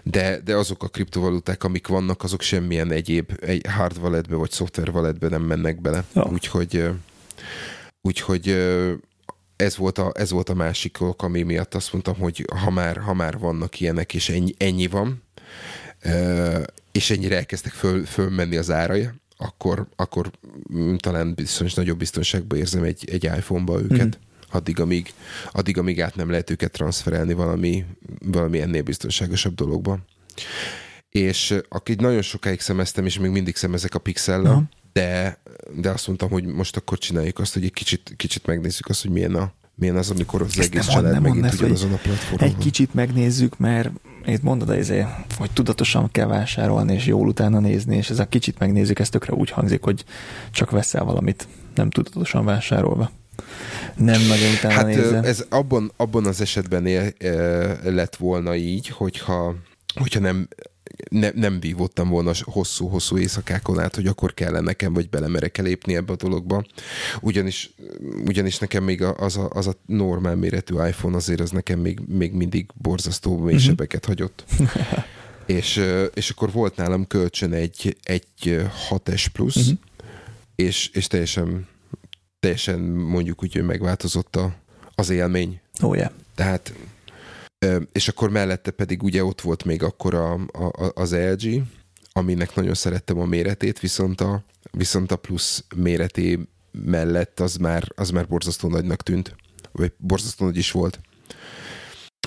B: de, de azok a kriptovaluták, amik vannak, azok semmilyen egyéb egy hard walletbe vagy software walletbe nem mennek bele.
A: Ja.
B: Úgyhogy, úgyhogy ez volt, a, ez volt a másik ok, ami miatt azt mondtam, hogy ha már, ha már vannak ilyenek, és ennyi, ennyi van, és ennyire elkezdtek föl, fölmenni az árai, akkor, akkor mm, talán biztos nagyobb biztonságban érzem egy, egy iPhone-ba őket.
A: Mhm.
B: Mm. Addig, amíg, addig, amíg át nem lehet őket transferelni valami, valami ennél biztonságosabb dologba. És ö, akit nagyon sokáig szemeztem, és még mindig szemezek a Pixel-nel,
A: Aha.
B: de, de azt mondtam, hogy most akkor csináljuk azt, hogy egy kicsit, kicsit megnézzük azt, hogy milyen, a, milyen az, amikor az
A: Ezt
B: egész család megint
A: ezt,
B: ugyanazon a platformon
A: Egy kicsit megnézzük, mert itt mondod, ezért, hogy tudatosan kell vásárolni, és jól utána nézni, és ez a kicsit megnézzük, ez tökre úgy hangzik, hogy csak veszel valamit, nem tudatosan vásárolva. Nem nagyon utána
B: Hát
A: nézel.
B: ö, ez abban, abban az esetben él, lett volna így, hogyha, hogyha nem, ne, nem vívottam volna hosszú-hosszú éjszakákon át, hogy akkor kellene nekem, vagy belemerek lépni ebbe a dologba. Ugyanis, ugyanis nekem még az a, az a normál méretű iPhone azért az nekem még, még mindig borzasztó
A: Mhm.
B: sebeket hagyott. és, és akkor volt nálam kölcsön egy, egy ö, 6S Plus,
A: Mhm.
B: és, és teljesen, teljesen mondjuk úgy, hogy megváltozott a, az élmény.
A: Ó, oh, yeah.
B: Tehát, és akkor mellette pedig ugye ott volt még akkor a, a, az LG, aminek nagyon szerettem a méretét, viszont a, viszont a plusz méreté mellett az már, az már borzasztó nagynak tűnt, vagy borzasztó nagy is volt.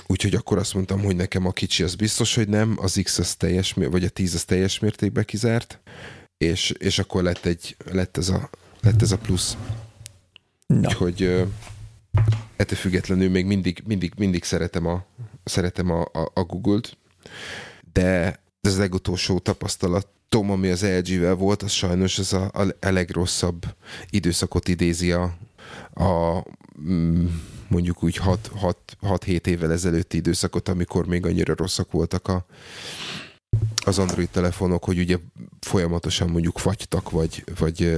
B: Úgyhogy akkor azt mondtam, hogy nekem a kicsi az biztos, hogy nem, az X az teljes, vagy a 10 az teljes mértékben kizárt, és, és akkor lett, egy, lett, ez a, lett ez a plusz.
A: Na,
B: Úgyhogy ettől függetlenül még mindig, mindig, mindig szeretem a, szeretem a, a, a Google-t, de ez a legutolsó tapasztalatom, ami az LG-vel volt, az sajnos ez a, a, legrosszabb időszakot idézi a, a mm, mondjuk úgy 6-7 évvel ezelőtti időszakot, amikor még annyira rosszak voltak a, az Android telefonok, hogy ugye folyamatosan mondjuk fagytak, vagy, vagy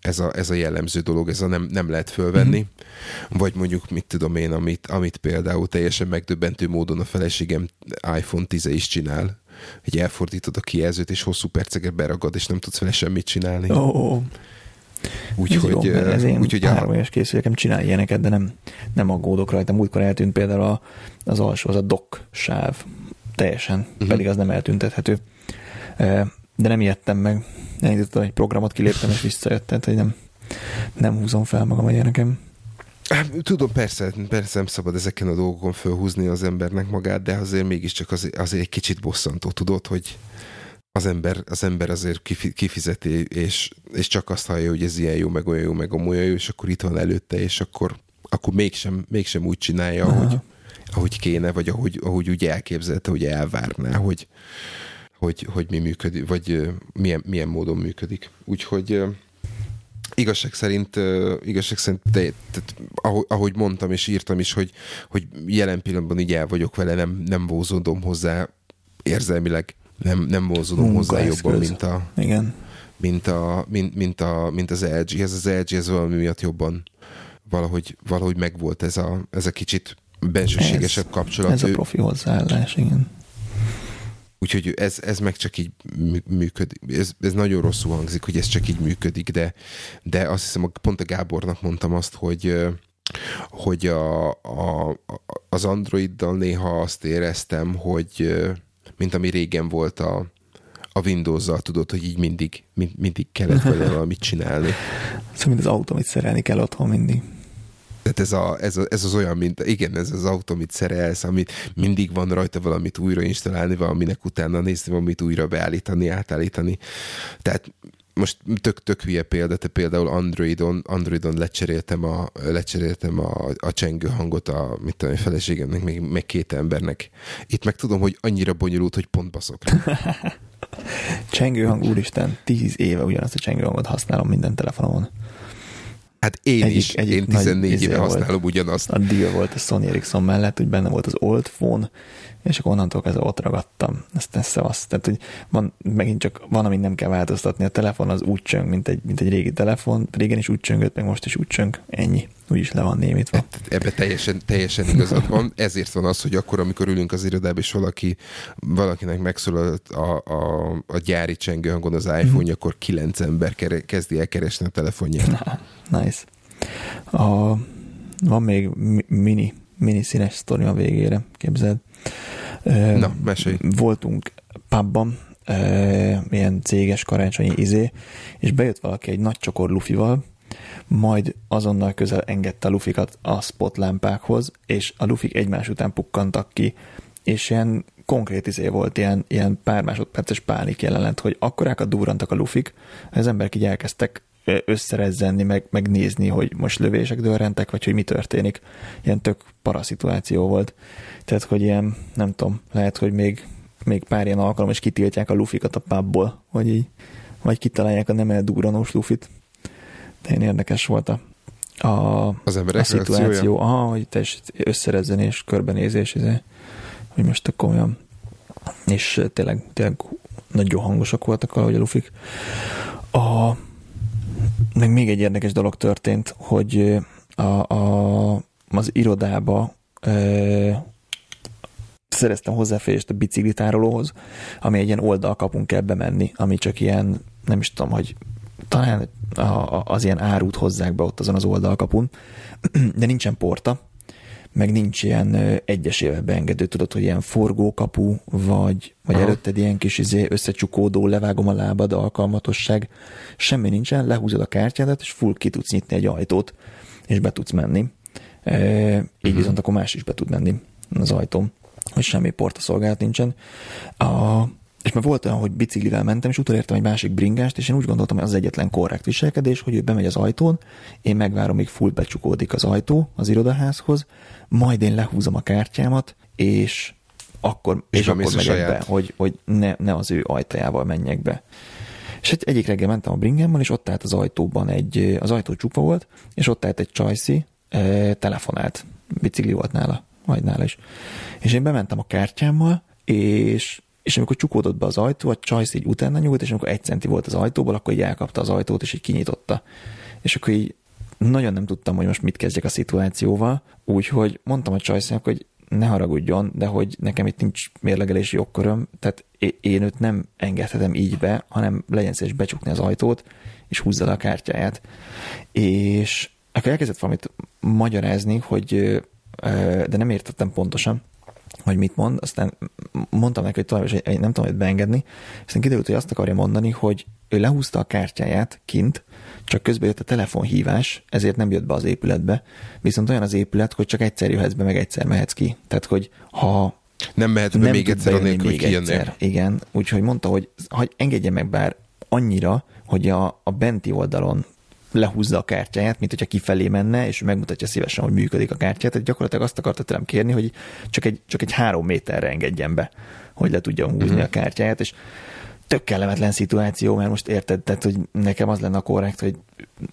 B: ez a, ez a jellemző dolog, ez a nem, nem lehet fölvenni, mm-hmm. vagy mondjuk mit tudom én, amit, amit például teljesen megdöbbentő módon a feleségem iPhone 10 is csinál, hogy elfordítod a kijelzőt, és hosszú perceket beragad, és nem tudsz vele semmit csinálni.
A: oh, oh.
B: Úgyhogy,
A: ez, jó, ez én
B: úgyhogy
A: három éves készülékem csinál ilyeneket, de nem, nem aggódok rajta. Múltkor eltűnt például a, az alsó, az a dock sáv. Teljesen, uh-huh. pedig az nem eltüntethető. De nem ijedtem meg. Elindítottam egy programot, kiléptem és visszajött, tehát hogy nem, nem húzom fel magam a.
B: Hát, Tudom, persze, persze nem szabad ezeken a dolgokon fölhúzni az embernek magát, de azért mégiscsak azért, azért egy kicsit bosszantó, tudod, hogy az ember, az ember azért kifi- kifizeti, és, és csak azt hallja, hogy ez ilyen jó, meg olyan jó, meg amolyan jó, és akkor itt van előtte, és akkor, akkor mégsem, mégsem úgy csinálja,
A: Aha.
B: ahogy, ahogy kéne, vagy ahogy, ahogy úgy elképzelte, hogy elvárná, hogy, hogy, hogy mi működik, vagy milyen, milyen módon működik. Úgyhogy igazság szerint, igazság szerint te, tehát, ahogy, ahogy mondtam és írtam is, hogy, hogy jelen pillanatban így el vagyok vele, nem, nem vózódom hozzá érzelmileg, nem, nem vózódom hozzá jobban, mint a,
A: Igen.
B: mint, a, mint, mint, a, mint az LG. Ez az LG, ez valami miatt jobban valahogy, valahogy megvolt ez a, ez a kicsit bensőségesebb kapcsolat.
A: Ez a profi hozzáállás, igen.
B: Úgyhogy ez, ez meg csak így működik. Ez, ez nagyon rosszul hangzik, hogy ez csak így működik, de, de azt hiszem, pont a Gábornak mondtam azt, hogy hogy a, a, az Androiddal néha azt éreztem, hogy mint ami régen volt a, a Windows-zal, tudod, hogy így mindig, mind, mindig kellett vele valamit csinálni.
A: Szóval mint az autó, amit szerelni kell otthon mindig.
B: Tehát ez, a, ez, a, ez az olyan, mint, igen, ez az autó, amit szerelsz, amit mindig van rajta valamit újra installálni, valaminek utána nézni, valamit újra beállítani, átállítani. Tehát most tök, tök hülye példa, te például Androidon, Androidon lecseréltem a, lecseréltem a, a csengő hangot a, mit tudom, a feleségemnek, meg, meg két embernek. Itt meg tudom, hogy annyira bonyolult, hogy pont baszok.
A: csengőhang, úristen, tíz éve ugyanazt a csengőhangot használom minden telefonomon.
B: Hát én egyik, is, egyik én 14 éve használom volt. ugyanazt.
A: A deal volt a Sony Ericsson mellett, hogy benne volt az old phone, és akkor onnantól kezdve ott ragadtam. Ezt teszem azt. Tehát, hogy van, megint csak van, amit nem kell változtatni. A telefon az úgy csöng, mint egy, mint egy régi telefon. Régen is úgy csöngött, meg most is úgy csöng. Ennyi. Úgyis le van némítva. Hát,
B: ebbe teljesen, teljesen igazad van. Ezért van az, hogy akkor, amikor ülünk az irodában, és valaki, valakinek megszólal a, a, a gyári csengő hangon az iPhone, mm-hmm. akkor kilenc ember kere, kezdi el keresni a telefonját.
A: nice. A, van még mini, mini színes sztori a végére, képzeld.
B: Na, mesélj.
A: Voltunk pubban, ilyen céges karácsonyi izé, és bejött valaki egy nagy csokor lufival, majd azonnal közel engedte a lufikat a spotlámpákhoz, és a lufik egymás után pukkantak ki, és ilyen konkrét izé volt, ilyen, ilyen pár másodperces pánik jelenet, hogy akkorákat durrantak a lufik, az emberek így elkezdtek összerezzenni, meg, meg nézni, hogy most lövések dörrentek, vagy hogy mi történik. Ilyen tök paraszituáció volt. Tehát, hogy ilyen, nem tudom, lehet, hogy még, még pár ilyen alkalom, és kitiltják a lufikat a pubból, vagy így, vagy kitalálják a nem eldugranós lufit. De én érdekes volt a, a,
B: az a
A: szituáció. Aha, hogy teljes összerezzenés, körbenézés, izé, hogy most akkor olyan és tényleg, tényleg nagyon hangosak voltak valahogy a lufik. A, meg még egy érdekes dolog történt, hogy a, a, az irodába e, szereztem hozzáférést a biciklitárolóhoz, ami egy ilyen oldalkapunk kell bemenni, ami csak ilyen, nem is tudom, hogy talán az ilyen árút hozzák be ott azon az oldalkapun, de nincsen porta, meg nincs ilyen egyesével beengedő, tudod, hogy ilyen forgókapu, vagy, vagy Aha. előtted ilyen kis izé, összecsukódó, levágom a lábad, alkalmatosság, semmi nincsen, lehúzod a kártyádat, és full ki tudsz nyitni egy ajtót, és be tudsz menni. E, így uh-huh. viszont akkor más is be tud menni az ajtón, hogy semmi porta szolgálat nincsen. A, és mert volt olyan, hogy biciklivel mentem, és utolértem egy másik bringást, és én úgy gondoltam, hogy az egyetlen korrekt viselkedés, hogy ő bemegy az ajtón, én megvárom, míg full becsukódik az ajtó az irodaházhoz, majd én lehúzom a kártyámat, és akkor, és, és akkor megyek be, hogy, hogy ne, ne az ő ajtajával menjek be. És egy, egyik reggel mentem a bringámmal, és ott állt az ajtóban egy, az ajtó csupa volt, és ott állt egy csajszi, e, telefonált, bicikli volt nála, majd nála is. És én bementem a kártyámmal, és és amikor csukódott be az ajtó, a csajsz így utána nyúlt, és amikor egy centi volt az ajtóból, akkor így elkapta az ajtót, és így kinyitotta. És akkor így nagyon nem tudtam, hogy most mit kezdjek a szituációval, úgyhogy mondtam a csajszának, hogy ne haragudjon, de hogy nekem itt nincs mérlegelési jogköröm, tehát én őt nem engedhetem így be, hanem legyen szíves becsukni az ajtót, és húzza le a kártyáját. És akkor elkezdett valamit magyarázni, hogy de nem értettem pontosan, hogy mit mond, aztán mondtam neki, hogy tovább is nem tudom hogy beengedni, aztán kiderült, hogy azt akarja mondani, hogy ő lehúzta a kártyáját kint, csak közben jött a telefonhívás, ezért nem jött be az épületbe, viszont olyan az épület, hogy csak egyszer jöhetsz be, meg egyszer mehetsz ki. Tehát, hogy ha
B: nem mehetsz be nem még egyszer, anélkül, hogy egyszer.
A: Igen, úgyhogy mondta, hogy, hogy engedje meg bár annyira, hogy a, a benti oldalon lehúzza a kártyáját, mint hogyha kifelé menne, és megmutatja szívesen, hogy működik a kártyát. Tehát gyakorlatilag azt akarta tőlem kérni, hogy csak egy, csak egy három méterre engedjen be, hogy le tudja húzni uh-huh. a kártyáját, és tök kellemetlen szituáció, mert most érted, tehát, hogy nekem az lenne a korrekt, hogy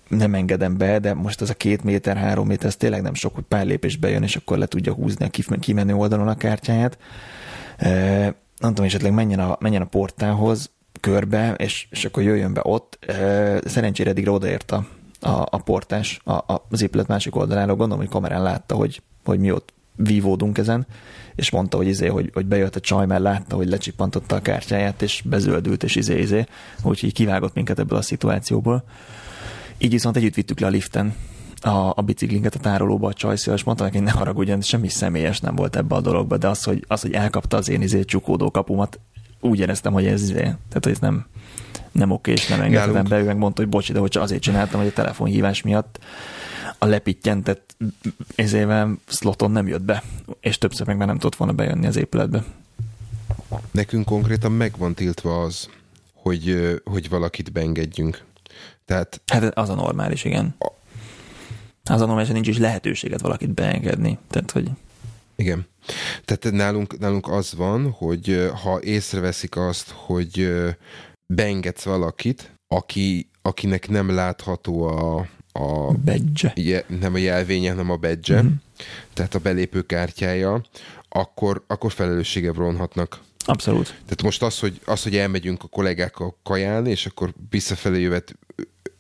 A: nem engedem be, de most az a két méter, három méter, ez tényleg nem sok, hogy pár lépés bejön, és akkor le tudja húzni a kimenő oldalon a kártyáját. E, nem tudom, esetleg menjen a, menjen a portához, körbe, és, és akkor jöjjön be ott. Szerencsére eddig odaért a, a, a portás a, a, az épület másik oldaláról. Gondolom, hogy kamerán látta, hogy, hogy mi ott vívódunk ezen, és mondta, hogy izé, hogy, hogy bejött a csaj, mert látta, hogy lecsippantotta a kártyáját, és bezöldült, és izé, izé, úgyhogy kivágott minket ebből a szituációból. Így viszont együtt vittük le a liften a, a biciklinket a tárolóba a csajszél, és mondta neki, ne haragudjon, semmi személyes nem volt ebbe a dologba, de az, hogy, az, hogy elkapta az én izé csukódó kapumat, úgy éreztem, hogy ez izé, tehát hogy ez nem, nem oké, és nem engedhetem be, ő meg mondta, hogy bocsi, de hogy csak azért csináltam, hogy a telefonhívás miatt a lepittyentet ezével szloton nem jött be, és többször meg már nem tudott volna bejönni az épületbe.
B: Nekünk konkrétan meg van tiltva az, hogy, hogy valakit beengedjünk. Tehát...
A: Hát az a normális, igen. Az a normális, nincs is lehetőséget valakit beengedni. Tehát, hogy...
B: Igen. Tehát nálunk, nálunk az van, hogy ha észreveszik azt, hogy beengedsz valakit, aki, akinek nem látható a, a
A: badge.
B: Je, nem a jelvénye, hanem a badge, uh-huh. tehát a belépő kártyája, akkor, akkor felelőssége vonhatnak.
A: Abszolút.
B: Tehát most az, hogy, az, hogy elmegyünk a kollégákkal kajálni, és akkor visszafelé jövet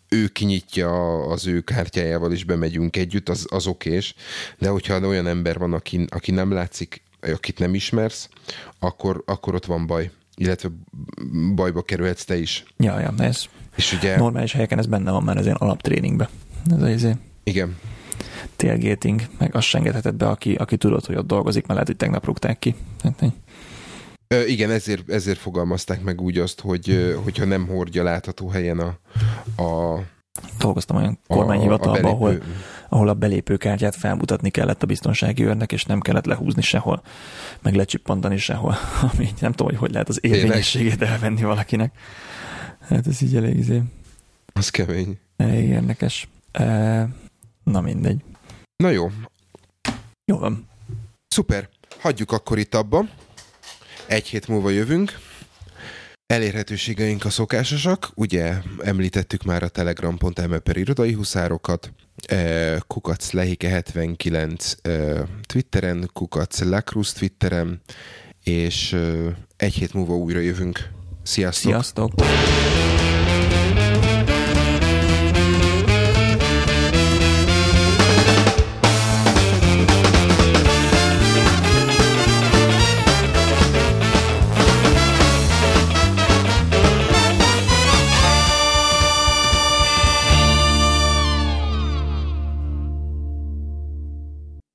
B: ő kinyitja az ő kártyájával, és bemegyünk együtt, az, az okés. De hogyha olyan ember van, aki, aki nem látszik, akit nem ismersz, akkor, akkor ott van baj. Illetve bajba kerülhetsz te is.
A: Ja, ja, ez és ugye... normális helyeken ez benne van már az ilyen alaptréningbe. Ez az izé.
B: Igen.
A: Tailgating, meg azt se engedheted be, aki, aki tudod, hogy ott dolgozik, mert lehet, hogy tegnap rúgták ki. Hát,
B: Ö, igen, ezért, ezért fogalmazták meg úgy azt, hogy hogyha nem hordja látható helyen a, a
A: Dolgoztam olyan kormányhivatalban, ahol, ahol a belépőkártyát felmutatni kellett a biztonsági őrnek, és nem kellett lehúzni sehol, meg lecsippantani sehol. Ami nem tudom, hogy hogy lehet az érvényességét elvenni valakinek. Hát ez így elég izé.
B: Az kemény.
A: Elég érdekes. E, na mindegy.
B: Na jó.
A: Jó van.
B: Szuper. Hagyjuk akkor itt abba. Egy hét múlva jövünk. Elérhetőségeink a szokásosak, ugye említettük már a telegram.me per irodai huszárokat, e, kukac lehike 79 e, Twitteren, kukac lakrus Twitteren, és e, egy hét múlva újra jövünk. Sziasztok!
A: Sziasztok!